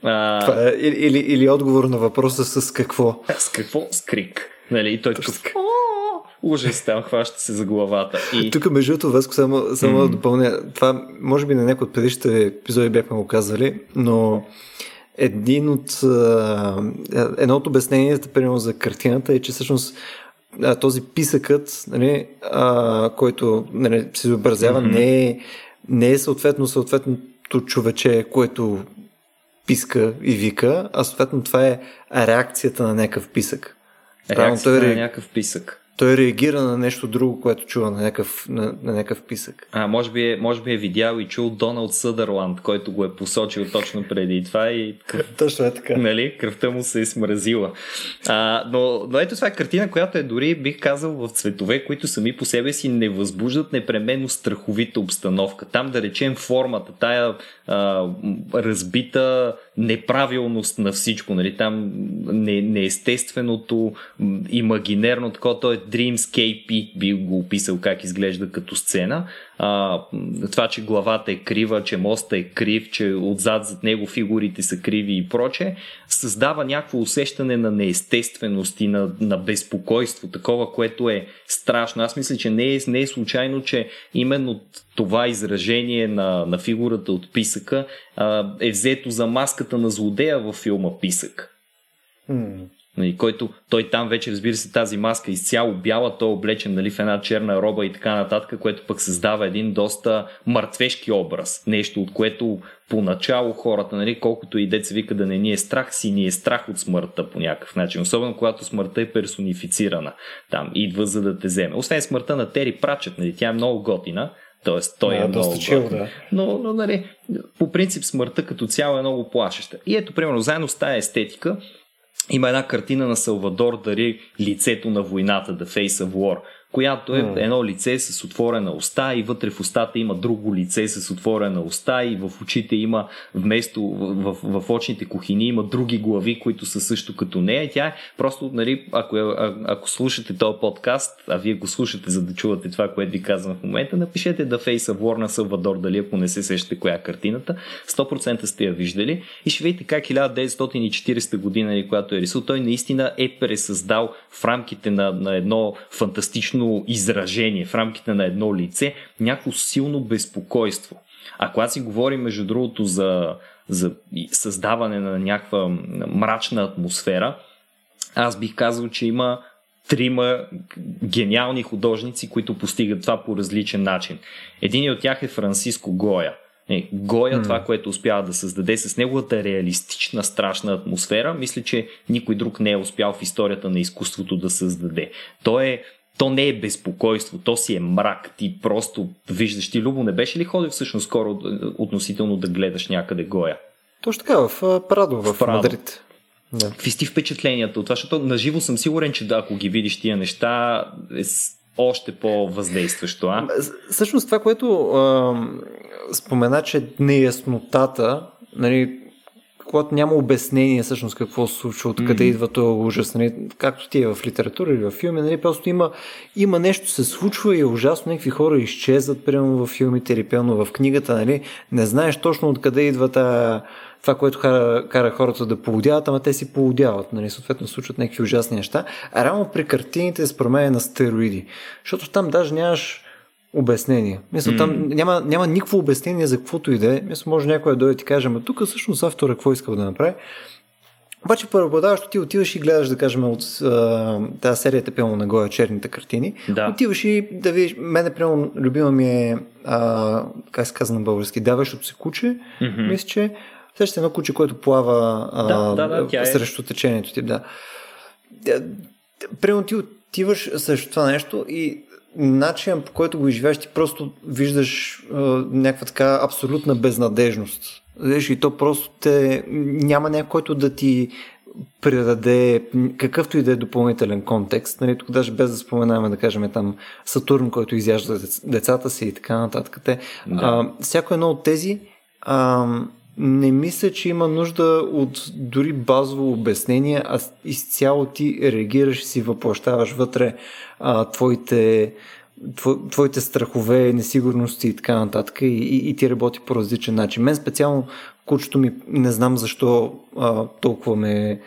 А... Това е, или, или отговор на въпроса с какво? С какво? С крик. Нали? И той такъв ужас там хваща се за главата. И... Тук между другото, Веско, само, само mm-hmm. допълня. Това може би на някои от предишните епизоди бяхме го казали, но един от, едно от обясненията, примерно за картината е, че всъщност този писъкът, нали, а, който нали, се изобразява, mm-hmm. не, е, не е съответно съответното човече, което писка и вика, а съответно това е реакцията на някакъв писък. Реакцията той, на някакъв писък той реагира на нещо друго, което чува на някакъв, на, на някакъв писък. А, може би, е, може би е видял и чул Доналд Съдърланд, който го е посочил точно преди това и. Точно е така. Нали, кръвта му се е смразила. А, но, но ето това е картина, която е дори, бих казал, в цветове, които сами по себе си не възбуждат непременно страховита обстановка. Там да речем формата, тая а, разбита неправилност на всичко, нали? там не, неестественото, имагинерно, такова, то е Dreamscape, би го описал как изглежда като сцена. А, това, че главата е крива, че моста е крив, че отзад зад него фигурите са криви и проче, създава някакво усещане на неестественост и на, на безпокойство, такова, което е страшно. Аз мисля, че не е, не е случайно, че именно това изражение на, на фигурата от писъка а, е взето за маската на злодея във филма Писък. Нали, който той там вече, разбира се, тази маска изцяло бяла, той е облечен нали, в една черна роба и така нататък, което пък създава един доста мъртвешки образ. Нещо, от което поначало хората, нали, колкото и деца вика да не ни е страх, си ни е страх от смъртта по някакъв начин. Особено когато смъртта е персонифицирана. Там идва за да те вземе. Освен смъртта на Тери Прачет, нали, тя е много готина, Тоест, той да, е много чил, да. Но, но нали, по принцип смъртта като цяло е много плашеща. И ето, примерно, заедно с тази естетика, има една картина на Салвадор Дари лицето на войната, The Face of War, която е mm. едно лице с отворена уста и вътре в устата има друго лице с отворена уста и в очите има вместо в, в, в очните кухини има други глави, които са също като нея. Тя е просто, нали, ако, а, ако слушате този подкаст, а вие го слушате за да чувате това, което ви казвам в момента, напишете Face of War на Салвадор Дали, ако не се сещате коя е картината. 100% сте я виждали и ще видите как 1940 година, нали, която е рисувал, той наистина е пресъздал в рамките на, на едно фантастично силно изражение в рамките на едно лице, някакво силно безпокойство. А когато си говорим, между другото, за, за създаване на някаква мрачна атмосфера, аз бих казал, че има трима гениални художници, които постигат това по различен начин. Един от тях е Франциско Гоя. Е, Гоя, mm. това, което успява да създаде с неговата реалистична, страшна атмосфера, мисля, че никой друг не е успял в историята на изкуството да създаде. Той е то не е безпокойство, то си е мрак. Ти просто виждаш. Ти, Любо, не беше ли ходил всъщност скоро е, относително да гледаш някъде Гоя? Точно така, в Прадо, в, в Прадо. Мадрид. Да. Какви сти впечатленията от това? Защото наживо съм сигурен, че да, ако ги видиш тия неща, е още по-въздействащо. А? Всъщност това, което а, спомена, че неяснотата, нали, когато няма обяснение всъщност какво се случва, откъде mm-hmm. идва този ужас, нали, както ти е в литература или в филми, нали, просто има, има нещо се случва и е ужасно, някакви хора изчезват, примерно в филмите или пълно в книгата, нали, не знаеш точно откъде идва та, това, което кара, кара хората да поводяват, ама те си поводяват, нали, съответно случват някакви ужасни неща, а реално при картините се променя на стероиди, защото там даже нямаш обяснение. Мисля, mm. там няма, няма никакво обяснение за каквото и да е. Мисля, може някой да дойде и ти каже, тук всъщност автора какво искал да направи. Обаче преобладаващо ти отиваш и гледаш, да кажем, от тази серията пълно на Гоя черните картини. Да. Отиваш и да видиш, мене, примерно, любима ми е, а, как се казва на български, даващото се куче. Mm-hmm. Мисля, че също едно куче, което плава а, да, да, да, е. срещу течението ти. Да. Примерно ти отиваш срещу това нещо и начин по който го изживяваш, ти просто виждаш а, някаква така абсолютна безнадежност. Виж, и то просто те, няма някой, който да ти предаде какъвто и да е допълнителен контекст. Нали, тук даже без да споменаваме, да кажем там Сатурн, който изяжда децата си и така нататък. Те, да. а, всяко едно от тези а, не мисля, че има нужда от дори базово обяснение, а изцяло ти реагираш и си въплащаваш вътре а, твоите, твоите страхове, несигурности и така нататък и, и, и ти работи по различен начин. Мен специално кучето ми не знам защо а, толкова ме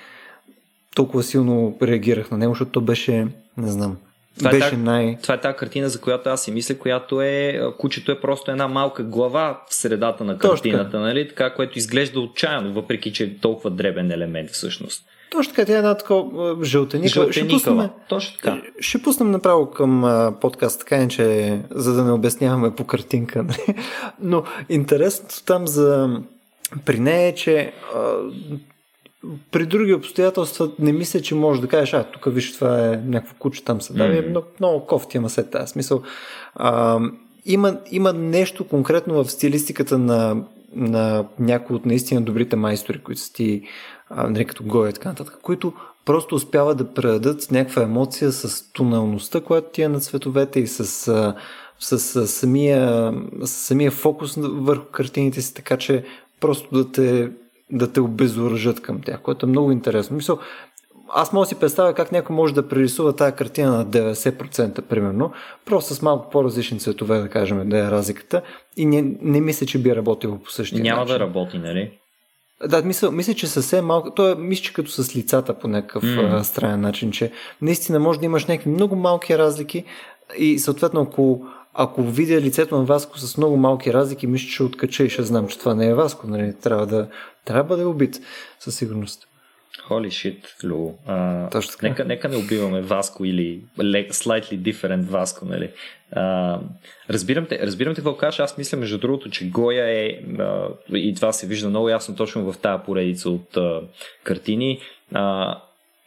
толкова силно реагирах на него, защото то беше, не знам, това беше е най... Това е тази картина, за която аз си мисля, която е... Кучето е просто една малка глава в средата на картината, нали? Така, което изглежда отчаяно, въпреки че е толкова дребен елемент всъщност. Точно така, тя е една такова жълтеникава. Ще пуснем, Точно така. Ще пуснем направо към подкаст, така че за да не обясняваме по картинка. Нали? Но интересното там за при нея е, че при други обстоятелства не мисля, че може да кажеш, а, тук виж, това е някакво куче, там се даде. Mm. Много, много кофти има след тази смисъл. А, има, има нещо конкретно в стилистиката на, на някои от наистина добрите майстори, които са ти, а, нали, като Гоя и така нататък, които просто успяват да предадат някаква емоция с тоналността, която ти е на цветовете и с, с, с, с, самия, с самия фокус върху картините си, така че просто да те да те обезоръжат към тях, което е много интересно. Мисъл, аз мога да си представя как някой може да прерисува тази картина на 90% примерно, просто с малко по-различни цветове, да кажем, да е разликата и не, не мисля, че би работило по същия Няма начин. да работи, нали? Да, мисля, мисля, че съвсем малко. То е, мисля, че като с лицата по някакъв mm. странен начин, че наистина може да имаш някакви много малки разлики и съответно, ако ако видя лицето на Васко с много малки разлики, мисля, че откача и ще знам, че това не е Васко. Нали? Трябва, да, трябва да е убит, със сигурност. Holy shit, Лу. А, Точно така. Нека, нека не убиваме Васко или slightly different Васко, нали? А, разбирам те, разбирам те какво кажеш. Аз мисля, между другото, че Гоя е, а, и това се вижда много ясно точно в тази поредица от а, картини, а,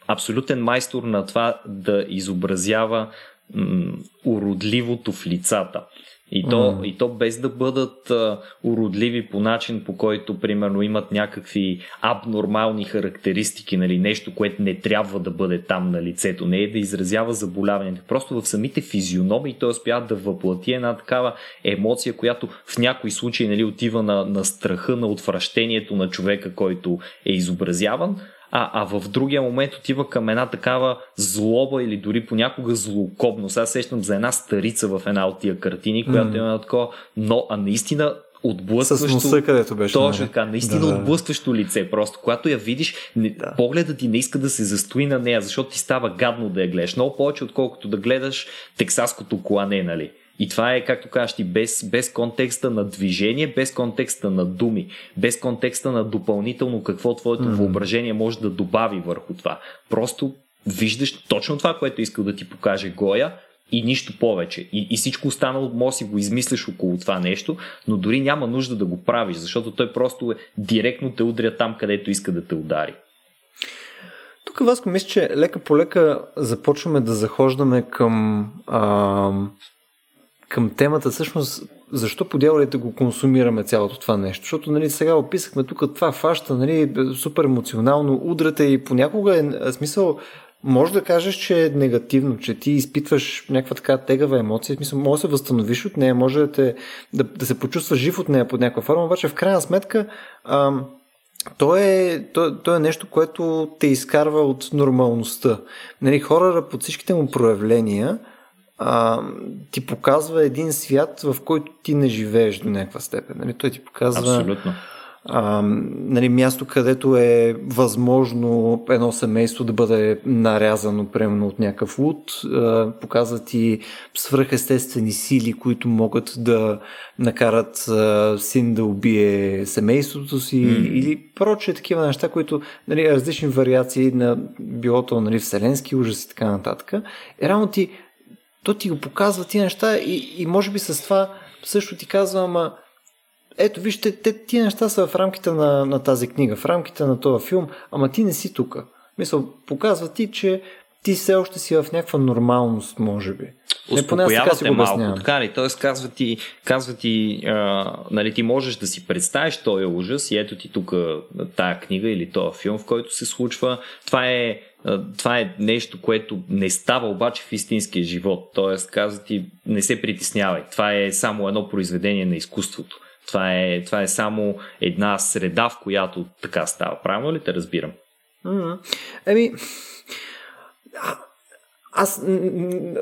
абсолютен майстор на това да изобразява м- уродливото в лицата. И то, mm. и то без да бъдат а, уродливи по начин, по който, примерно, имат някакви абнормални характеристики, нали, нещо, което не трябва да бъде там на лицето, не е да изразява заболяването. Просто в самите физиономии той успя да въплати една такава емоция, която в някои случаи нали, отива на, на страха, на отвращението на човека, който е изобразяван, а, а в другия момент отива към една такава злоба или дори понякога злокобно. Сега сещам за една старица в една от тия картини, която mm. има такова, но а наистина отблъскващо. С носа, където беше. Точно така, наистина да. отблъскващо лице. Просто когато я видиш, не, да. погледът ти не иска да се застои на нея, защото ти става гадно да я гледаш. Много повече, отколкото да гледаш тексаското колане, нали? И това е, както кажеш ти, без, без контекста на движение, без контекста на думи, без контекста на допълнително какво твоето mm-hmm. въображение може да добави върху това. Просто виждаш точно това, което искал да ти покаже Гоя и нищо повече. И, и всичко останало може си го измислиш около това нещо, но дори няма нужда да го правиш, защото той просто е, директно те удря там, където иска да те удари. Тук Васко мисля, че лека по лека започваме да захождаме към а, към темата всъщност защо по дяволите го консумираме цялото това нещо. Защото нали, сега описахме тук това фаща, нали, супер емоционално, удрата и понякога е смисъл може да кажеш, че е негативно, че ти изпитваш някаква така тегава емоция, смисъл, може да се възстановиш от нея, може да, те, да, да се почувстваш жив от нея под някаква форма, обаче в крайна сметка ам, то е, то, то е нещо, което те изкарва от нормалността. Нали, хора под всичките му проявления а, ти показва един свят, в който ти не живееш до някаква степен. Нали? Той ти показва Абсолютно. А, нали, място, където е възможно едно семейство да бъде нарязано примерно от някакъв луд, а, показва ти свръхестествени сили, които могат да накарат а, син да убие семейството си mm. или проче такива неща, които нали, различни вариации на билото нали, вселенски ужас и така нататък. Е, рано ти то ти го показва тия неща и, и може би с това също ти казва, ама ето вижте, те, тия неща са в рамките на, на тази книга, в рамките на този филм, ама ти не си тук. Мисъл, показва ти, че ти все още си в някаква нормалност, може би. Успокоява те малко, така ли? Тоест казва ти, казва ти а, нали, ти можеш да си представиш този ужас и ето ти тук тая книга или този филм, в който се случва. Това е това е нещо, което не става обаче в истинския живот. Тоест, казва ти, не се притеснявай. Това е само едно произведение на изкуството. Това е, това е само една среда, в която така става. Правилно ли те разбирам? Mm-hmm. Еми, аз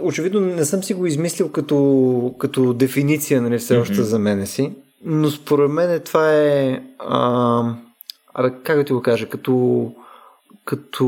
очевидно не съм си го измислил като, като дефиниция, нали, все още mm-hmm. за мене си, но според мен това е, а, абе, как да ти го кажа, като като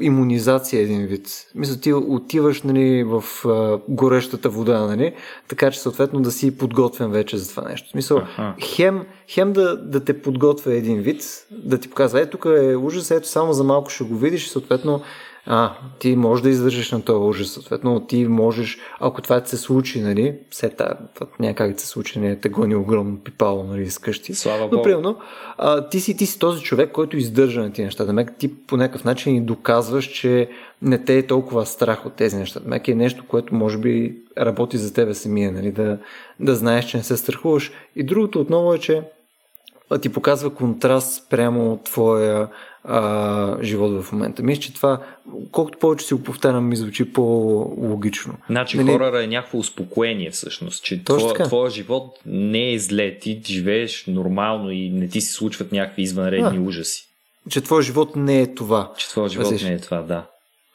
иммунизация един вид. Мисля, ти отиваш нали, в а, горещата вода, нали, така че съответно да си подготвен вече за това нещо. Мисъл, хем, хем да, да те подготвя един вид, да ти показва, е, тук е ужас, ето само за малко ще го видиш и съответно а, ти можеш да издържиш на този ужас, съответно ти можеш, ако това се случи, нали, все та, няма как да се случи, не те гони огромно пипало, нали, с къщи. Слава Но, примерно, а, ти, си, ти си този човек, който издържа на тези неща. Да ти по някакъв начин и доказваш, че не те е толкова страх от тези неща. Мек е нещо, което може би работи за тебе самия, нали, да, да знаеш, че не се страхуваш. И другото отново е, че ти показва контраст прямо от твоя а, живот в момента. Мисля, че това, колкото повече си го повтарям, ми звучи по-логично. Значи нали... хорора е някакво успокоение всъщност, че твоя, твоя живот не е зле, ти живееш нормално и не ти се случват някакви извънредни а, ужаси. Че твоя живот не е това. Че твоя живот Възиш. не е това, да.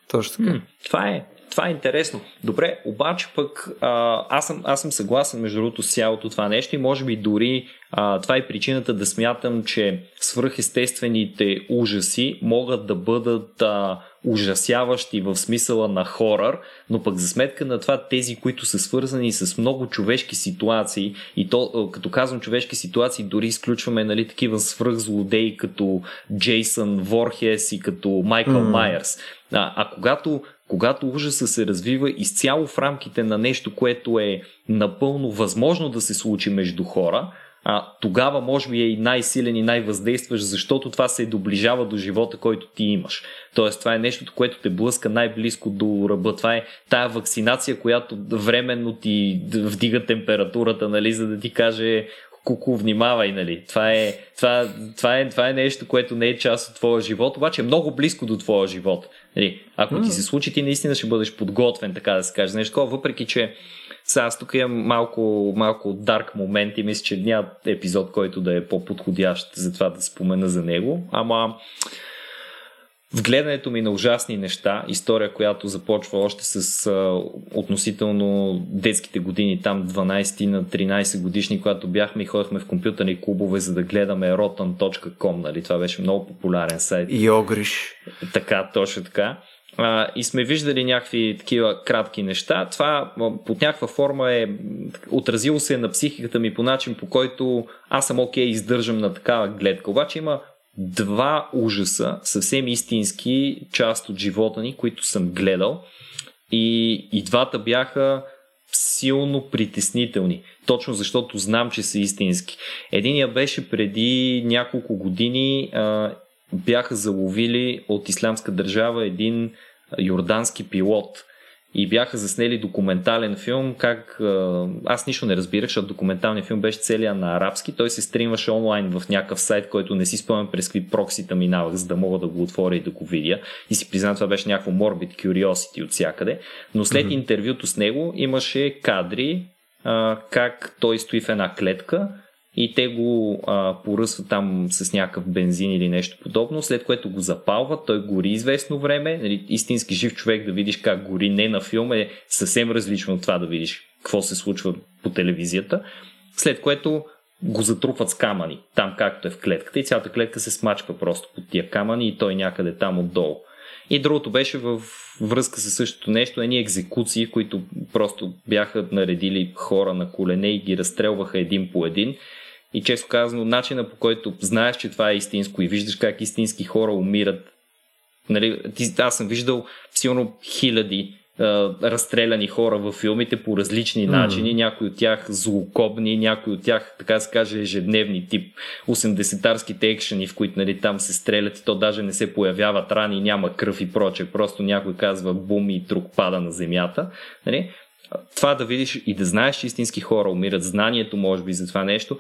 Точно така. М- това е. Това е интересно. Добре, обаче пък а, аз, съм, аз съм съгласен между другото с цялото това нещо и може би дори а, това е причината да смятам, че свръхестествените ужаси могат да бъдат а, ужасяващи в смисъла на хорър, но пък за сметка на това тези, които са свързани с много човешки ситуации и то, като казвам човешки ситуации, дори изключваме нали, такива свръхзлодеи като Джейсън Ворхес и като Майкъл mm. Майерс. А, а когато когато ужаса се развива изцяло в рамките на нещо, което е напълно възможно да се случи между хора, а, тогава може би е и най-силен и най-въздействащ, защото това се доближава до живота, който ти имаш. Тоест, това е нещото, което те блъска най-близко до ръба. Това е тая вакцинация, която временно ти вдига температурата, нали, за да ти каже куку, внимавай, нали. Това е, това, това, е, това е нещо, което не е част от твоя живот, обаче е много близко до твоя живот. Нали. Ако mm. ти се случи, ти наистина ще бъдеш подготвен, така да се каже. Нещо такова, въпреки че сега аз тук имам малко, малко дарк момент и мисля, че няма епизод, който да е по-подходящ за това да спомена за него. Ама в гледането ми на ужасни неща, история, която започва още с а, относително детските години, там 12 на 13 годишни, когато бяхме и ходихме в компютърни клубове, за да гледаме rotten.com, нали? Това беше много популярен сайт. И огриш. Така, точно така а, и сме виждали някакви такива кратки неща. Това под някаква форма е отразило се на психиката ми по начин, по който аз съм окей, okay, издържам на такава гледка. Обаче има два ужаса, съвсем истински част от живота ни, които съм гледал. И, и двата бяха силно притеснителни. Точно защото знам, че са истински. Единия беше преди няколко години а, бяха заловили от Исламска държава един йордански пилот и бяха заснели документален филм, как аз нищо не разбирах, защото документалният филм беше целия на арабски, той се стримваше онлайн в някакъв сайт, който не си спомням през какви проксита минавах, за да мога да го отворя и да го видя. И си признавам, това беше някакво morbid curiosity от всякъде. Но след mm-hmm. интервюто с него имаше кадри как той стои в една клетка и те го а, поръсват там с някакъв бензин или нещо подобно, след което го запалват, той гори известно време, нали, истински жив човек да видиш как гори не на филм е съвсем различно от това да видиш какво се случва по телевизията, след което го затрупват с камъни, там както е в клетката и цялата клетка се смачка просто под тия камъни и той някъде там отдолу. И другото беше в връзка с същото нещо, едни екзекуции, които просто бяха наредили хора на колене и ги разстрелваха един по един и често казано, начина по който знаеш, че това е истинско и виждаш как истински хора умират. Нали, аз съм виждал сигурно хиляди разстреляни хора във филмите по различни mm. начини, някои от тях злокобни, някои от тях, така се каже, ежедневни, тип 80-тарските екшени, в които нали, там се стрелят и то даже не се появяват рани, няма кръв и проче, просто някой казва бум и друг пада на земята. Нали? Това да видиш и да знаеш, че истински хора умират, знанието може би за това нещо,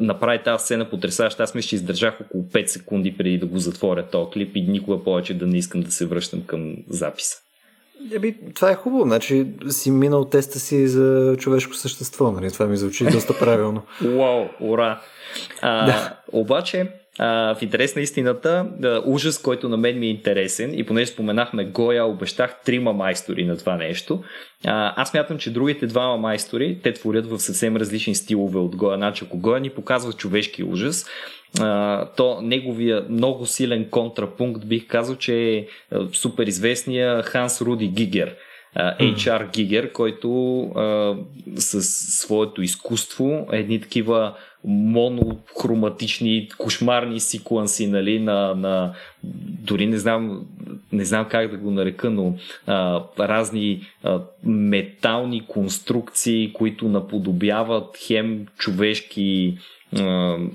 направи тази сцена потрясаваща. Аз мисля, че издържах около 5 секунди преди да го затворя този клип и никога повече да не искам да се връщам към записа. Еби, това е хубаво, значи си минал теста си за човешко същество, нали? Това ми звучи доста правилно. Уау, ура! А, да. Обаче, а, в интерес на истината, ужас, който на мен ми е интересен и понеже споменахме Гоя, обещах трима майстори на това нещо. А, аз мятам, че другите двама майстори, те творят в съвсем различни стилове от Гоя. Значи, ако Гоя ни показва човешки ужас, а, то неговия много силен контрапункт бих казал, че е супер известния Ханс Руди Гигер – HR Giger, който а, с своето изкуство, едни такива монохроматични, кошмарни секвенси, нали, на, на дори не знам, не знам как да го нарека, но а, разни а, метални конструкции, които наподобяват хем човешки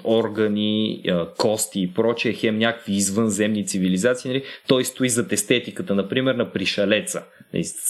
органи, кости и прочее, хем някакви извънземни цивилизации, нали? той стои зад естетиката, например, на пришалеца.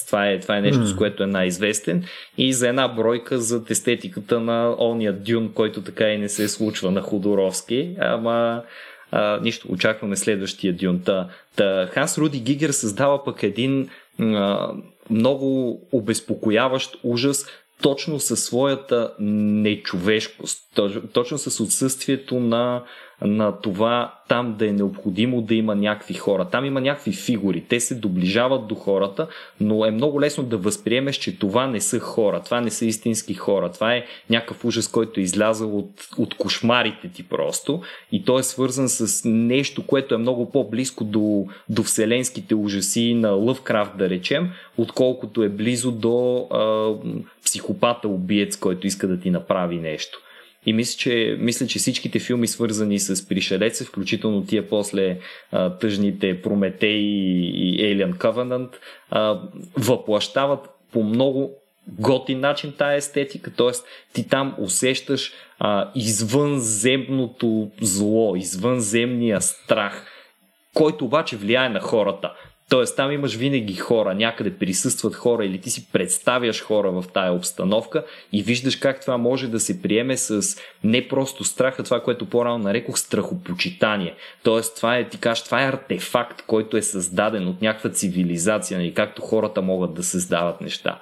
Това е, това е нещо, с което е най-известен. И за една бройка зад естетиката на ония дюн, който така и не се случва на Ходоровски, ама а, нищо, очакваме следващия дюн. Та, та Ханс Руди Гигер създава пък един а, много обезпокояващ ужас, точно със своята нечовешкост, точно с отсъствието на на това там да е необходимо да има някакви хора. Там има някакви фигури. Те се доближават до хората, но е много лесно да възприемеш, че това не са хора. Това не са истински хора. Това е някакъв ужас, който е излязъл от, от кошмарите ти просто. И той е свързан с нещо, което е много по-близко до, до вселенските ужаси на Лъвкрафт, да речем, отколкото е близо до а, психопата убиец, който иска да ти направи нещо. И мисля, че, мисля, че всичките филми, свързани с пришелеца, включително тия после а, тъжните Прометей и Alien Covenant, а, въплащават по много готин начин тая естетика, т.е. ти там усещаш а, извънземното зло, извънземния страх, който обаче влияе на хората. Тоест там имаш винаги хора, някъде присъстват хора или ти си представяш хора в тая обстановка и виждаш как това може да се приеме с не просто страха, това, което по-рано нарекох страхопочитание. Тоест това е, ти кажеш, това е артефакт, който е създаден от някаква цивилизация, нали, както хората могат да създават неща.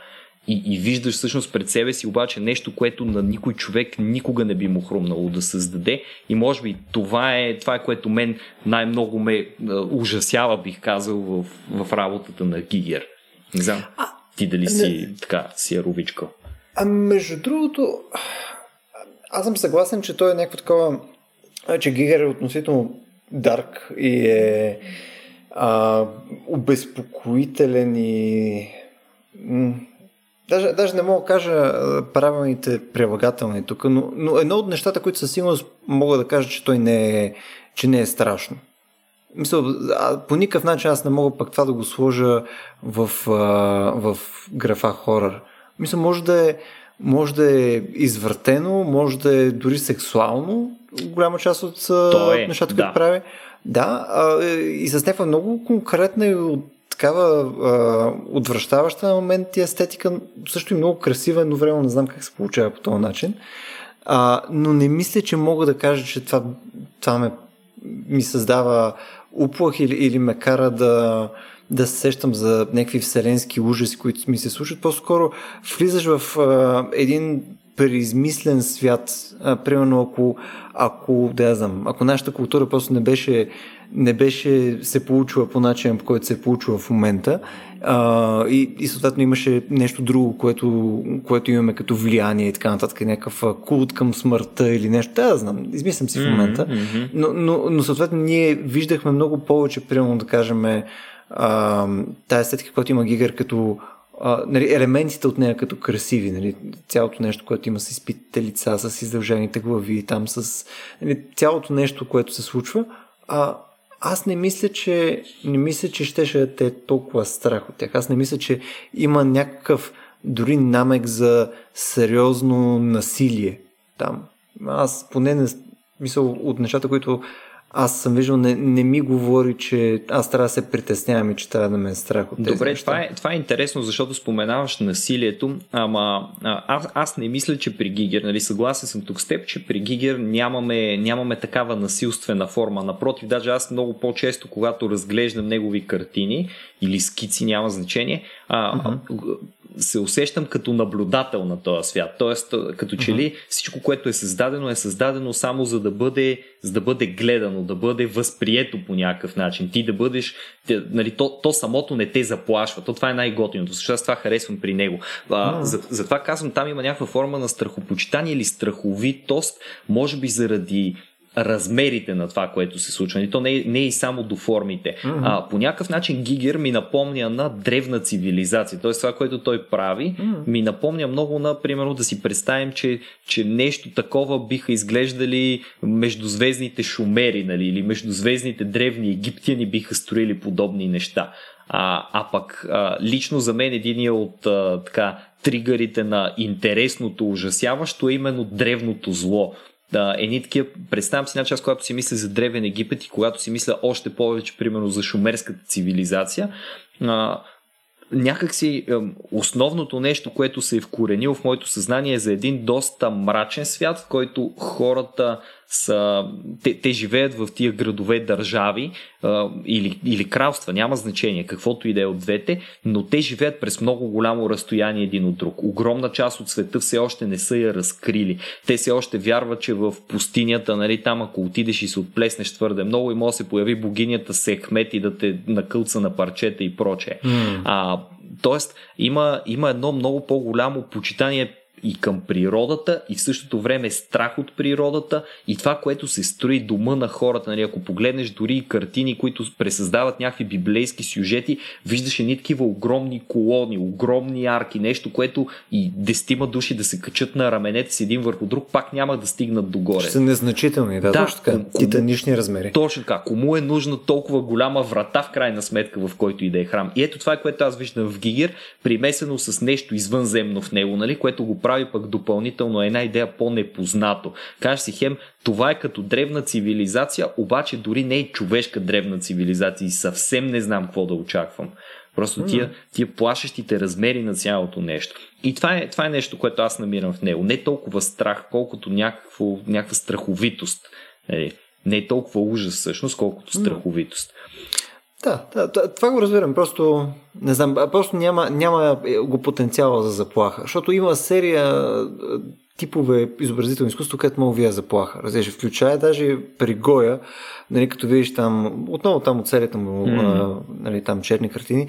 И, и виждаш всъщност пред себе си обаче нещо, което на никой човек никога не би му хрумнало да създаде. И може би това е, това е което мен най-много ме ужасява, бих казал, в, в работата на Гигер. Не знам, а, ти дали си не... така, си рубичка. А между другото, аз съм съгласен, че той е някакво такова, че Гигер е относително дарк и е а, обезпокоителен и Даже, даже не мога да кажа правилните прилагателни тук, но, но едно от нещата, които със сигурност мога да кажа, че той не е, че не е страшно. Мисля, по никакъв начин аз не мога пък това да го сложа в, в графа хорър. Мисля, може да е може да е извъртено, може да е дори сексуално, голяма част от е, нещата, да. които прави. Да, и с някаква много конкретна и от такава а, отвръщаваща на момент и естетика, също и много красива, едно време не знам как се получава по този начин. А, но не мисля, че мога да кажа, че това, това ме, ми създава уплах или, или ме кара да, да се сещам за някакви вселенски ужаси, които ми се случват. По-скоро влизаш в а, един преизмислен свят. А, примерно, ако, ако, да я знам, ако нашата култура просто не беше не беше се получила по начин, по който се е получила в момента. А, и, и съответно имаше нещо друго, което, което имаме като влияние и така нататък, някакъв култ към смъртта или нещо. Да, знам, измислям си в момента. Но, но, но съответно ние виждахме много повече, примерно да кажем, а, тая естетика, която има Гигър като нали, елементите от нея като красиви, нали, цялото нещо, което има с изпитите лица, с издължените глави, там с нали, цялото нещо, което се случва, а, аз не мисля, че не мисля, че щеше да е толкова страх от тях. Аз не мисля, че има някакъв дори намек за сериозно насилие там. Аз поне не мисля от нещата, които аз съм виждал, не, не ми говори, че аз трябва да се притеснявам и че трябва да ме е страх от тези Добре, неща. това е, това е интересно, защото споменаваш насилието, ама аз, аз не мисля, че при Гигер, нали, съгласен съм тук с теб, че при Гигер нямаме, нямаме такава насилствена форма. Напротив, даже аз много по-често, когато разглеждам негови картини или скици, няма значение, а, uh-huh се усещам като наблюдател на този свят. Тоест, като че ли всичко, което е създадено, е създадено само за да бъде, за да бъде гледано, да бъде възприето по някакъв начин. Ти да бъдеш, те, нали, то, то самото не те заплашва. То това е най-готиното. Защото аз това харесвам при него. А, за, затова казвам, там има някаква форма на страхопочитание или страховитост, може би заради размерите на това, което се случва. И то не е, не е и само до формите. Mm-hmm. А, по някакъв начин Гигер ми напомня на древна цивилизация. Тоест това, което той прави, mm-hmm. ми напомня много на, примерно, да си представим, че, че нещо такова биха изглеждали междузвездните шумери, нали, или междузвездните древни египтяни биха строили подобни неща. А, а пък а, лично за мен един от а, така тригърите на интересното, ужасяващо е именно древното зло да, едни такива, представям си една част, когато си мисля за Древен Египет и когато си мисля още повече, примерно, за шумерската цивилизация, а, някакси основното нещо, което се е вкоренило в моето съзнание е за един доста мрачен свят, в който хората са, те, те живеят в тия градове държави а, или, или кралства, няма значение, каквото и да е от двете, но те живеят през много голямо разстояние един от друг. Огромна част от света все още не са я разкрили. Те все още вярват, че в пустинята, нали, там ако отидеш и се отплеснеш твърде много и може да се появи богинята Секмет и да те накълца на парчета и прочее. Mm. А, тоест, има, има едно много по-голямо почитание и към природата и в същото време страх от природата и това, което се строи дома на хората. Нали, ако погледнеш дори и картини, които пресъздават някакви библейски сюжети, виждаш едни такива огромни колони, огромни арки, нещо, което и дестима души да се качат на раменете си един върху друг, пак няма да стигнат догоре. Ще са незначителни, да, да точно така. Кому, титанични размери. Точно така. Кому е нужна толкова голяма врата в крайна сметка, в който и да е храм? И ето това е което аз виждам в Гигер, примесено с нещо извънземно в него, нали, което го прави пък допълнително една идея по-непознато. Кажеш си хем, това е като древна цивилизация, обаче дори не е човешка древна цивилизация и съвсем не знам какво да очаквам. Просто тия, тия плашещите размери на цялото нещо. И това е, това е нещо, което аз намирам в него. Не толкова страх, колкото някакво, някаква страховитост. Нали? Не е толкова ужас всъщност, колкото страховитост. Да, да, това го разбирам. Просто не знам, просто няма, няма го потенциала за заплаха. Защото има серия типове изобразително изкуство, където мога вие заплаха. Разбираш, включая даже при Гоя, нали, като видиш там, отново там от серията му, mm. а, нали, там черни картини,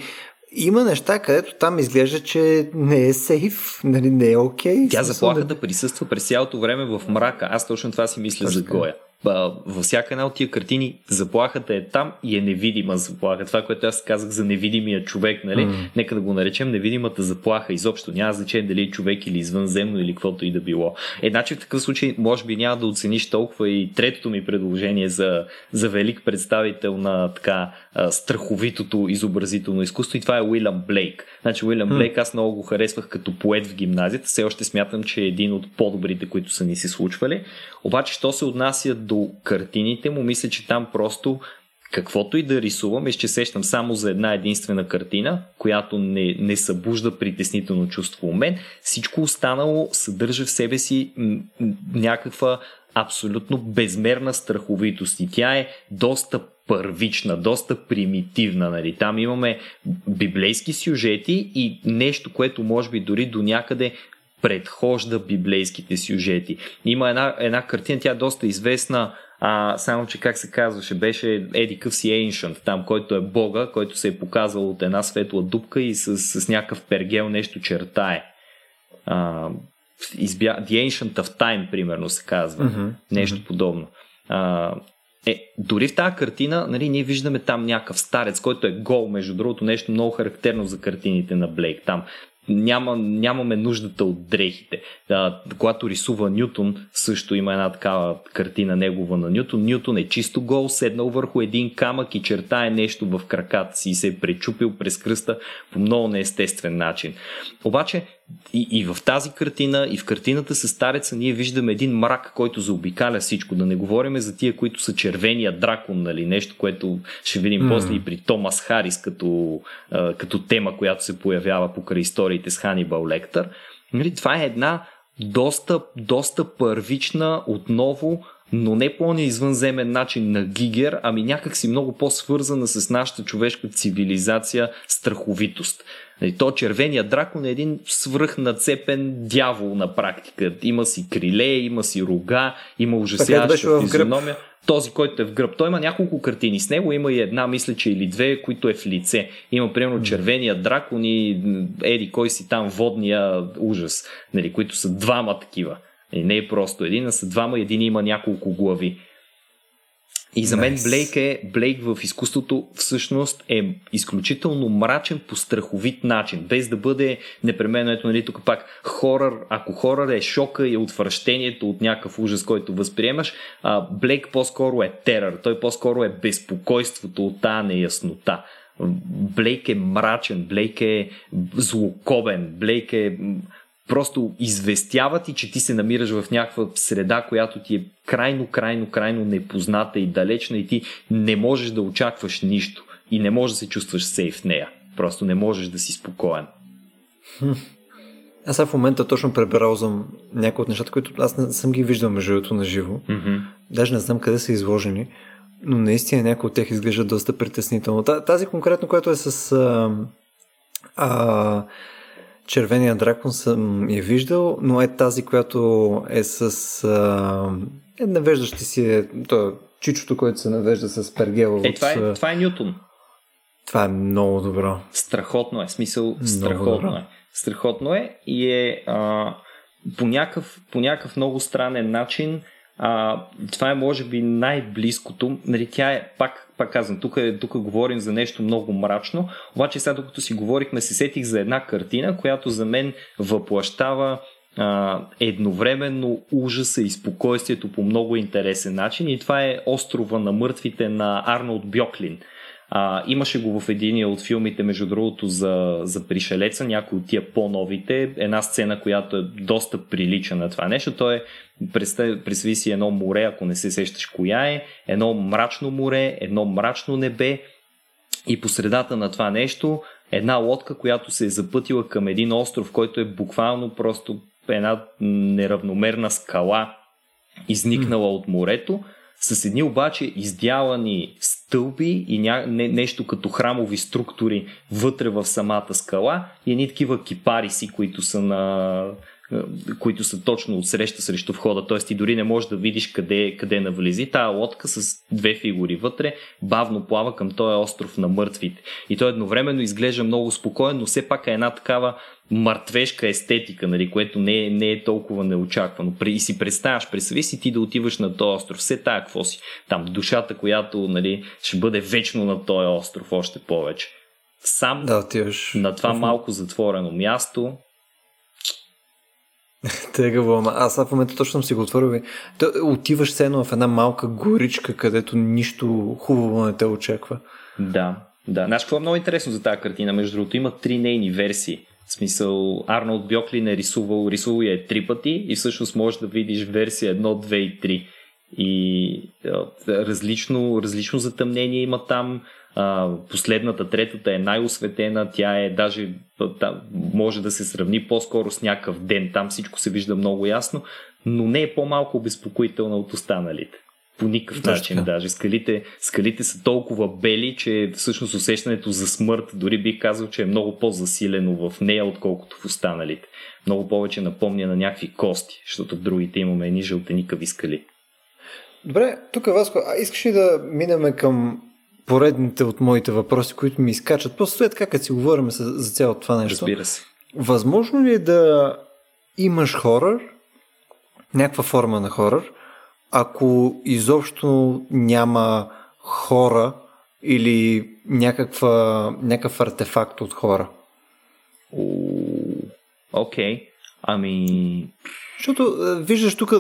има неща, където там изглежда, че не е сейф, нали, не е окей. Okay. Тя заплахата да... присъства през цялото време в мрака. Аз точно това си мисля Точно. за Гоя във всяка една от тия картини заплахата е там и е невидима заплаха. Това, което аз казах за невидимия човек, нали? Mm. Нека да го наречем невидимата заплаха. Изобщо няма значение дали е човек или извънземно или каквото и да било. Е, значи в такъв случай, може би няма да оцениш толкова и третото ми предложение за, за велик представител на така страховитото изобразително изкуство и това е Уилям Блейк. Значи Уилям mm. Блейк аз много го харесвах като поет в гимназията. Все още смятам, че е един от по-добрите, които са ни се случвали. Обаче, що се отнася до картините му, мисля, че там просто каквото и да рисувам, ще сещам само за една единствена картина, която не, не събужда притеснително чувство у мен. Всичко останало съдържа в себе си някаква абсолютно безмерна страховитост и тя е доста първична, доста примитивна. Нали? Там имаме библейски сюжети и нещо, което може би дори до някъде предхожда библейските сюжети. Има една, една картина, тя е доста известна, а, само че как се казваше, беше Еди Къв си Ancient, там, който е бога, който се е показал от една светла дупка и с, с някакъв пергел нещо чертае. А, избя... The Ancient of Time, примерно се казва. Mm-hmm. Нещо mm-hmm. подобно. А, е, дори в тази картина, нали, ние виждаме там някакъв старец, който е гол, между другото, нещо много характерно за картините на Блейк. Там няма, нямаме нуждата от дрехите. Да, когато рисува Нютон, също има една такава картина негова на Нютон. Нютон е чисто гол, седнал върху един камък и чертае нещо в краката си и се е пречупил през кръста по много неестествен начин. Обаче и, и в тази картина, и в картината с стареца ние виждаме един мрак, който заобикаля всичко. Да не говорим за тия, които са червения дракон, нали? нещо, което ще видим mm. после и при Томас Харис като, а, като тема, която се появява покрай историите с Ханибал Лектър. Нали? Това е една доста, доста първична, отново но не по извънземен начин на Гигер, ами някак си много по-свързана с нашата човешка цивилизация страховитост. Нали, то червения дракон е един свръхнацепен дявол на практика. Има си криле, има си рога, има ужасяваща физиономия. Този, който е в гръб. Той има няколко картини с него, има и една, мисля, че или две, които е в лице. Има, примерно, червения дракон и еди, кой си там, водния ужас, нали, които са двама такива. И не е просто един, а са двама, един има няколко глави. И за мен Блейк е, Блейк в изкуството всъщност е изключително мрачен по страховит начин, без да бъде непременно, ето нали тук пак хорър, ако хорър е шока и отвращението от някакъв ужас, който възприемаш, а Блейк по-скоро е терър, той по-скоро е безпокойството от тази неяснота. Блейк е мрачен, Блейк е злокобен, Блейк е просто известява ти, че ти се намираш в някаква среда, която ти е крайно, крайно, крайно непозната и далечна и ти не можеш да очакваш нищо и не можеш да се чувстваш сейф в нея. Просто не можеш да си спокоен. Аз в момента точно пребразвам някои от нещата, които аз не съм ги виждал между другото на живо. Mm-hmm. даже не знам къде са изложени, но наистина някои от тях изглеждат доста притеснително. Тази конкретно, която е с а, а, червения дракон съм я виждал, но е тази, която е с а, е, навеждащи си, то е чичото, което се навежда с пергела. Е, това е, това е Нютон. Това е много добро. Страхотно е, смисъл, страхотно е. Страхотно е и е а, по, някакъв, по някакъв много странен начин а, това е може би най-близкото. Нали, тя е, пак, пак казвам, тук, е, тук говорим за нещо много мрачно, обаче сега докато си говорихме, се сетих за една картина, която за мен въплащава а, едновременно ужаса и спокойствието по много интересен начин и това е острова на мъртвите на Арнолд Бьоклин. А, имаше го в един от филмите, между другото, за, за пришелеца, някои от тия по-новите. Една сцена, която е доста прилича на това нещо. То е, представи си едно море, ако не се сещаш коя е, едно мрачно море, едно мрачно небе и по средата на това нещо една лодка, която се е запътила към един остров, който е буквално просто една неравномерна скала, изникнала от морето с едни обаче издялани стълби и ня... не, нещо като храмови структури вътре в самата скала и едни такива кипариси, които са на които са точно от среща срещу входа, т.е. ти дори не можеш да видиш къде, къде навлези. Тая лодка с две фигури вътре бавно плава към този остров на мъртвите. И той едновременно изглежда много спокоен, но все пак е една такава мъртвешка естетика, нали, което не е, не е толкова неочаквано. И си представяш, представи си ти да отиваш на този остров, все тая какво си, там душата, която нали, ще бъде вечно на този остров още повече. Сам да, отиваш. на това малко затворено място, Тегаво, ама аз в момента точно съм си го отворил. То, отиваш се едно в една малка горичка, където нищо хубаво не те очаква. Да, да. Знаеш какво е много интересно за тази картина? Между другото, има три нейни версии. В смисъл, Арнолд Бьоклин е рисувал, рисувал я е три пъти и всъщност можеш да видиш версия 1, 2 и 3. И различно, различно затъмнение има там. А, последната, третата е най-осветена, тя е даже та, може да се сравни по-скоро с някакъв ден, там всичко се вижда много ясно, но не е по-малко обезпокоителна от останалите. По никакъв Точно. начин даже. Скалите, скалите са толкова бели, че всъщност усещането за смърт, дори бих казал, че е много по-засилено в нея, отколкото в останалите. Много повече напомня на някакви кости, защото в другите имаме едни жълтеникави скали. Добре, тук Васко, а искаш ли да минеме към поредните от моите въпроси, които ми изкачат. Просто след как си говорим за, за цялото това нещо. Разбира се. Възможно ли е да имаш хорър, някаква форма на хорър, ако изобщо няма хора или някаква, някакъв артефакт от хора? Окей. Okay. Ами... Защото виждаш тук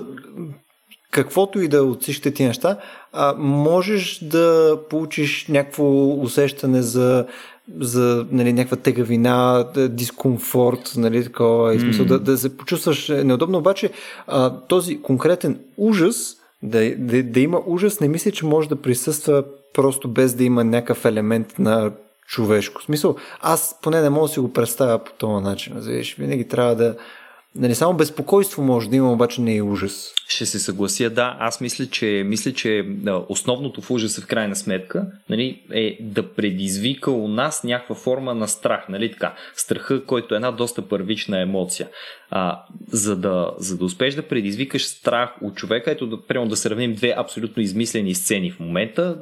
каквото и да от ти неща, а, можеш да получиш някакво усещане за, за нали, някаква тегавина, дискомфорт, нали, такова, mm. смисъл, да, да се почувстваш неудобно, обаче а, този конкретен ужас, да, да, да има ужас, не мисля, че може да присъства просто без да има някакъв елемент на човешко. В смисъл, аз поне не мога да си го представя по този начин. Виж, винаги трябва да, Нали, само безпокойство може да има, обаче не е ужас. Ще се съглася, да. Аз мисля, че, мисля, че основното в ужаса в крайна сметка нали, е да предизвика у нас някаква форма на страх. Нали, така. Страха, който е една доста първична емоция. А, за, да, за да успееш да предизвикаш страх от човека, ето да, прямо да сравним две абсолютно измислени сцени в момента.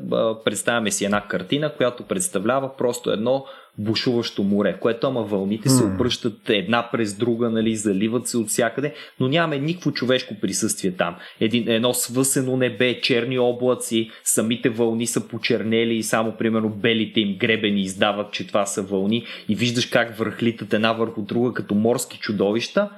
Представяме си една картина, която представлява просто едно бушуващо море, в което ама вълните се обръщат една през друга, нали, заливат се от всякъде, но нямаме никакво човешко присъствие там. Един, едно свъсено небе, черни облаци, самите вълни са почернели и само примерно белите им гребени издават, че това са вълни и виждаш как върхлитат една върху друга като морски чудовища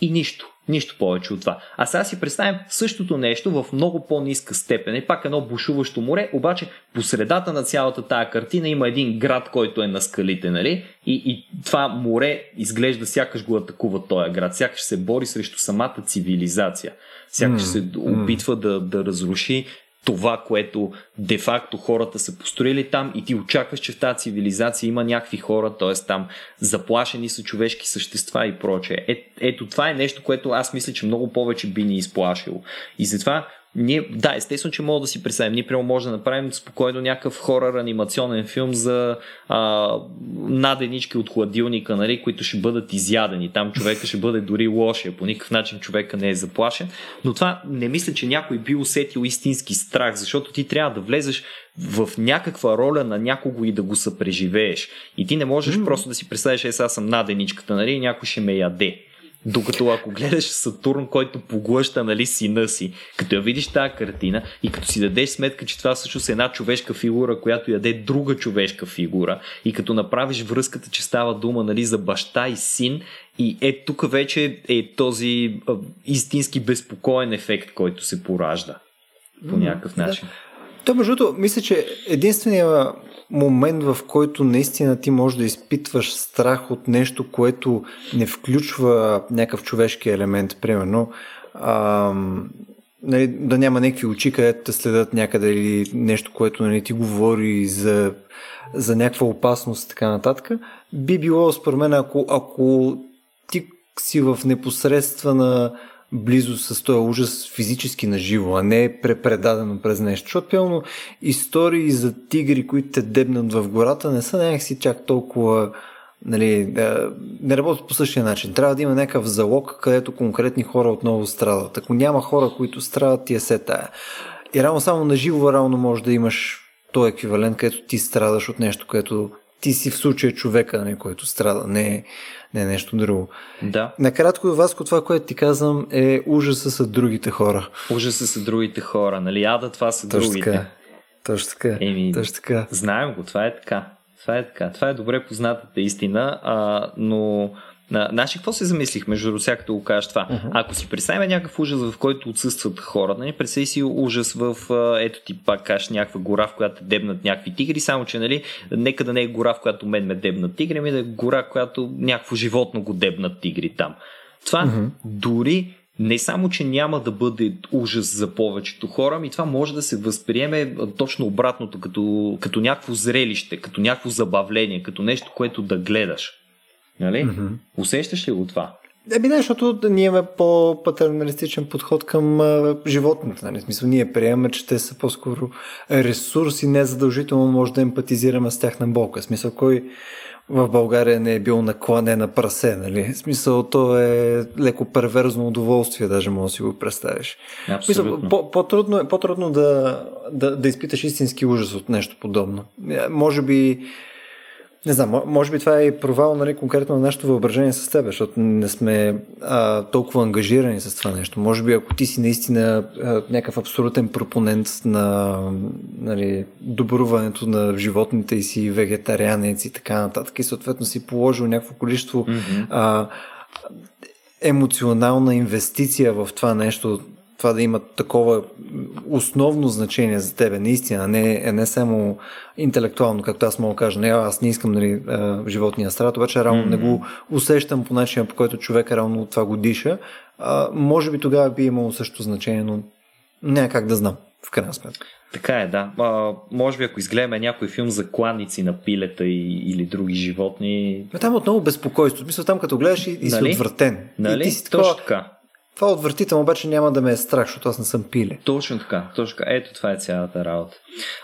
и нищо. Нищо повече от това. А сега си представим същото нещо в много по-ниска степен. И пак едно бушуващо море, обаче по средата на цялата тая картина има един град, който е на скалите, нали? И, и това море изглежда сякаш го атакува този град, сякаш се бори срещу самата цивилизация. Сякаш mm, се опитва mm. да, да разруши това, което де-факто хората са построили там и ти очакваш, че в тази цивилизация има някакви хора, т.е. там заплашени са човешки същества и прочее. Е, ето това е нещо, което аз мисля, че много повече би ни изплашило. И затова ние, да, естествено, че мога да си представим. Ние прямо може да направим спокойно някакъв хорър анимационен филм за а, наденички от хладилника, нали, които ще бъдат изядени. Там човека ще бъде дори лошия. По никакъв начин човека не е заплашен. Но това не мисля, че някой би усетил истински страх, защото ти трябва да влезеш в някаква роля на някого и да го съпреживееш. И ти не можеш mm. просто да си представиш, е, сега съм наденичката, нали, и някой ще ме яде. Докато ако гледаш Сатурн, който поглъща нали, сина си, като я видиш тази картина и като си дадеш сметка, че това всъщност е една човешка фигура, която яде друга човешка фигура и като направиш връзката, че става дума нали, за баща и син и е тук вече е този а, истински безпокоен ефект, който се поражда по някакъв начин. Да. То, между другото, мисля, че единствения момент, в който наистина ти можеш да изпитваш страх от нещо, което не включва някакъв човешки елемент, примерно, а, нали, да няма някакви очи, където те следят някъде или нещо, което нали, ти говори за, за някаква опасност и така нататък, би било според мен, ако, ако ти си в непосредствена близо с този ужас физически на живо, а не е препредадено през нещо. Защото пълно истории за тигри, които те дебнат в гората, не са някакси чак толкова нали, да, не работят по същия начин. Трябва да има някакъв залог, където конкретни хора отново страдат. Ако няма хора, които страдат, ти е се тая. И равно само на живо реално може да имаш този еквивалент, където ти страдаш от нещо, което ти си в случая човека, не, който страда, не, не нещо друго. Да. Накратко, Васко, това, което ти казвам е ужаса са другите хора. Ужаса са другите хора, нали? Ада това са Точно другите. Така. Точно така. Еми, Точно така. Знаем го, това е така. Това е така. Това е добре познатата истина, а, но Значи, какво се замислих, между другото, като го кажеш това? Uh-huh. Ако си представим някакъв ужас, в който отсъстват хората, нали, представи си ужас в, ето ти пак кажеш, някаква гора, в която дебнат някакви тигри, само че, нали, нека да не е гора, в която мен ме дебнат тигри, ами да е гора, в която някакво животно го дебнат тигри там. Това uh-huh. дори не само, че няма да бъде ужас за повечето хора, ми това може да се възприеме точно обратното, като, като някакво зрелище, като някакво забавление, като нещо, което да гледаш. Нали? Mm-hmm. Усещаш ли го това? Еми, не, защото ние имаме по-патерналистичен подход към а, животните. Нали? Смисъл, ние приемаме, че те са по-скоро ресурси, не задължително може да емпатизираме с тях на болка. Смисъл, кой в България не е бил наклане на прасе, нали? Смисъл, то е леко перверзно удоволствие, даже може да си го представиш. Абсолютно. По-трудно, е, по-трудно да, да, да изпиташ истински ужас от нещо подобно. Е, може би не знам, може би това е и провал нали, конкретно на нашето въображение с теб, защото не сме а, толкова ангажирани с това нещо. Може би ако ти си наистина а, някакъв абсолютен пропонент на нали, добруването на животните и си вегетарианец и така нататък и съответно си положил някакво количество mm-hmm. а, емоционална инвестиция в това нещо, това да има такова основно значение за тебе, наистина, не, не само интелектуално, както аз мога да кажа, не, аз не искам нали, животния страт, обаче реално mm-hmm. не го усещам по начина, по който човек реално това го диша. А, може би тогава би имало също значение, но няма как да знам, в крайна сметка. Така е, да. А, може би ако изгледаме някой филм за кланици на пилета и, или други животни. Но там отново безпокойство. Мисля, там като гледаш и, и нали? си отвратен. Нали? И ти си Точно така. Това отвратително, обаче няма да ме е страх, защото аз не съм пиле. Точно така, точно така. Ето това е цялата работа.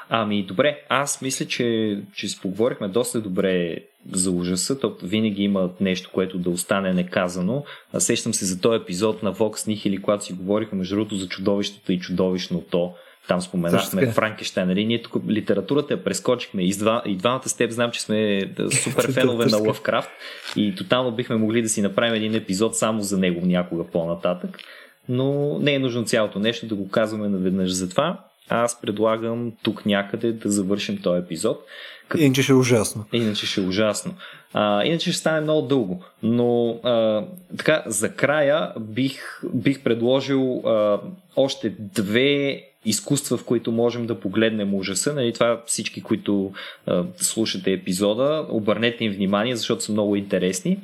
Ами добре, аз мисля, че, че си поговорихме доста добре за ужаса, то винаги има нещо, което да остане неказано. Аз сещам се за този епизод на Vox Nihil, когато си говорихме между другото за чудовището и чудовищното там споменахме Франкенштайн. Нали? Ние тук литературата я прескочихме. И, два, и двамата с теб знам, че сме супер фенове на Лъвкрафт и тотално бихме могли да си направим един епизод само за него някога по-нататък. Но не е нужно цялото нещо да го казваме наведнъж. Затова аз предлагам тук някъде да завършим този епизод. Като... Иначе ще е ужасно. Иначе ще е ужасно. А, иначе ще стане много дълго. Но а, така, за края бих, бих предложил а, още две изкуства, в които можем да погледнем ужаса. Нали, това всички, които а, слушате епизода, обърнете им внимание, защото са много интересни.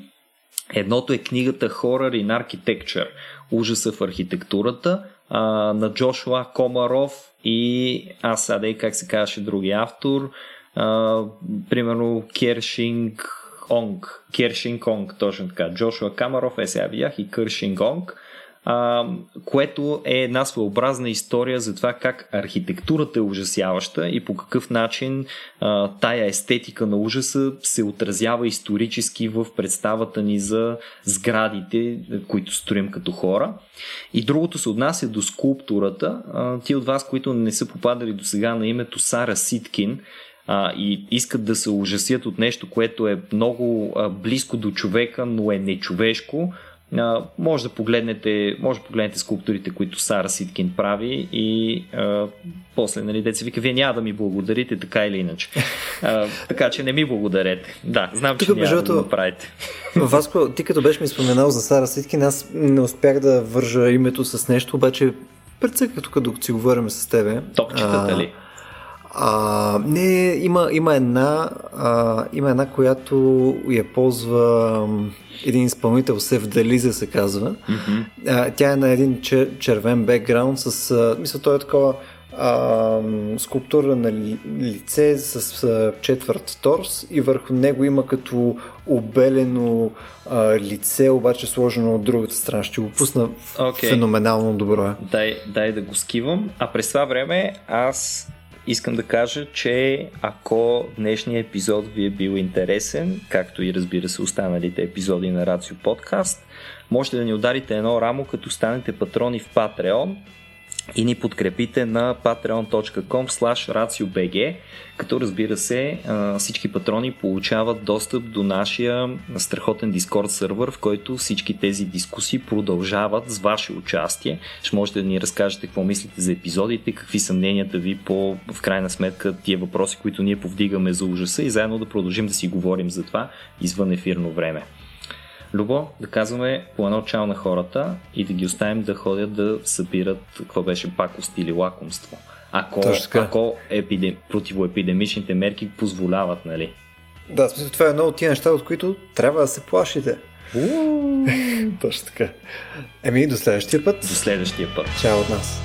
Едното е книгата Horror in Architecture Ужаса в архитектурата а, на Джошуа Комаров и аз сега как се казваше другия автор, а, примерно Кершинг Онг, Кершинг Онг, точно така. Джошуа Камаров, е сега видях и Кършинг Онг а, което е една своеобразна история за това как архитектурата е ужасяваща и по какъв начин а, тая естетика на ужаса се отразява исторически в представата ни за сградите, които строим като хора. И другото се отнася до скулптурата. А, ти от вас, които не са попадали до сега на името Сара Ситкин, а, и искат да се ужасят от нещо, което е много а, близко до човека, но е нечовешко, а, може да погледнете, може да погледнете скулптурите, които Сара Ситкин прави и а, после, нали, деца вика, вие няма да ми благодарите, така или иначе. А, така че не ми благодарете. Да, знам, че Тук, няма между... да го направите. Васко, ти като беше ми споменал за Сара Ситкин, аз не успях да вържа името с нещо, обаче прецъках тук, докато си говорим с тебе. Топчетата ли? А, не, има, има, една, а, има една, която я ползва един изпълнител, Сев Делиза се казва. Mm-hmm. А, тя е на един чер, червен бекграунд с, а, мисля, той е такова а, скулптура на лице с а, четвърт торс и върху него има като обелено а, лице, обаче сложено от другата страна. Ще го пусна okay. феноменално добро. Е. Дай, дай да го скивам. А през това време аз искам да кажа, че ако днешният епизод ви е бил интересен, както и разбира се останалите епизоди на Рацио Подкаст, можете да ни ударите едно рамо, като станете патрони в Patreon и ни подкрепите на patreon.com ratiobg, като разбира се всички патрони получават достъп до нашия страхотен Discord сервер, в който всички тези дискусии продължават с ваше участие. Ще можете да ни разкажете какво мислите за епизодите, какви са мненията ви по в крайна сметка тия въпроси, които ние повдигаме за ужаса и заедно да продължим да си говорим за това извън ефирно време. Любо, да казваме по едно чао на хората и да ги оставим да ходят да събират какво беше пакост или лакомство. Ако, ако епидем, противоепидемичните мерки позволяват, нали? Да, смисъл, това е едно от тия неща, от които трябва да се плашите. Точно така. Еми, до следващия път. До следващия път. Чао от нас.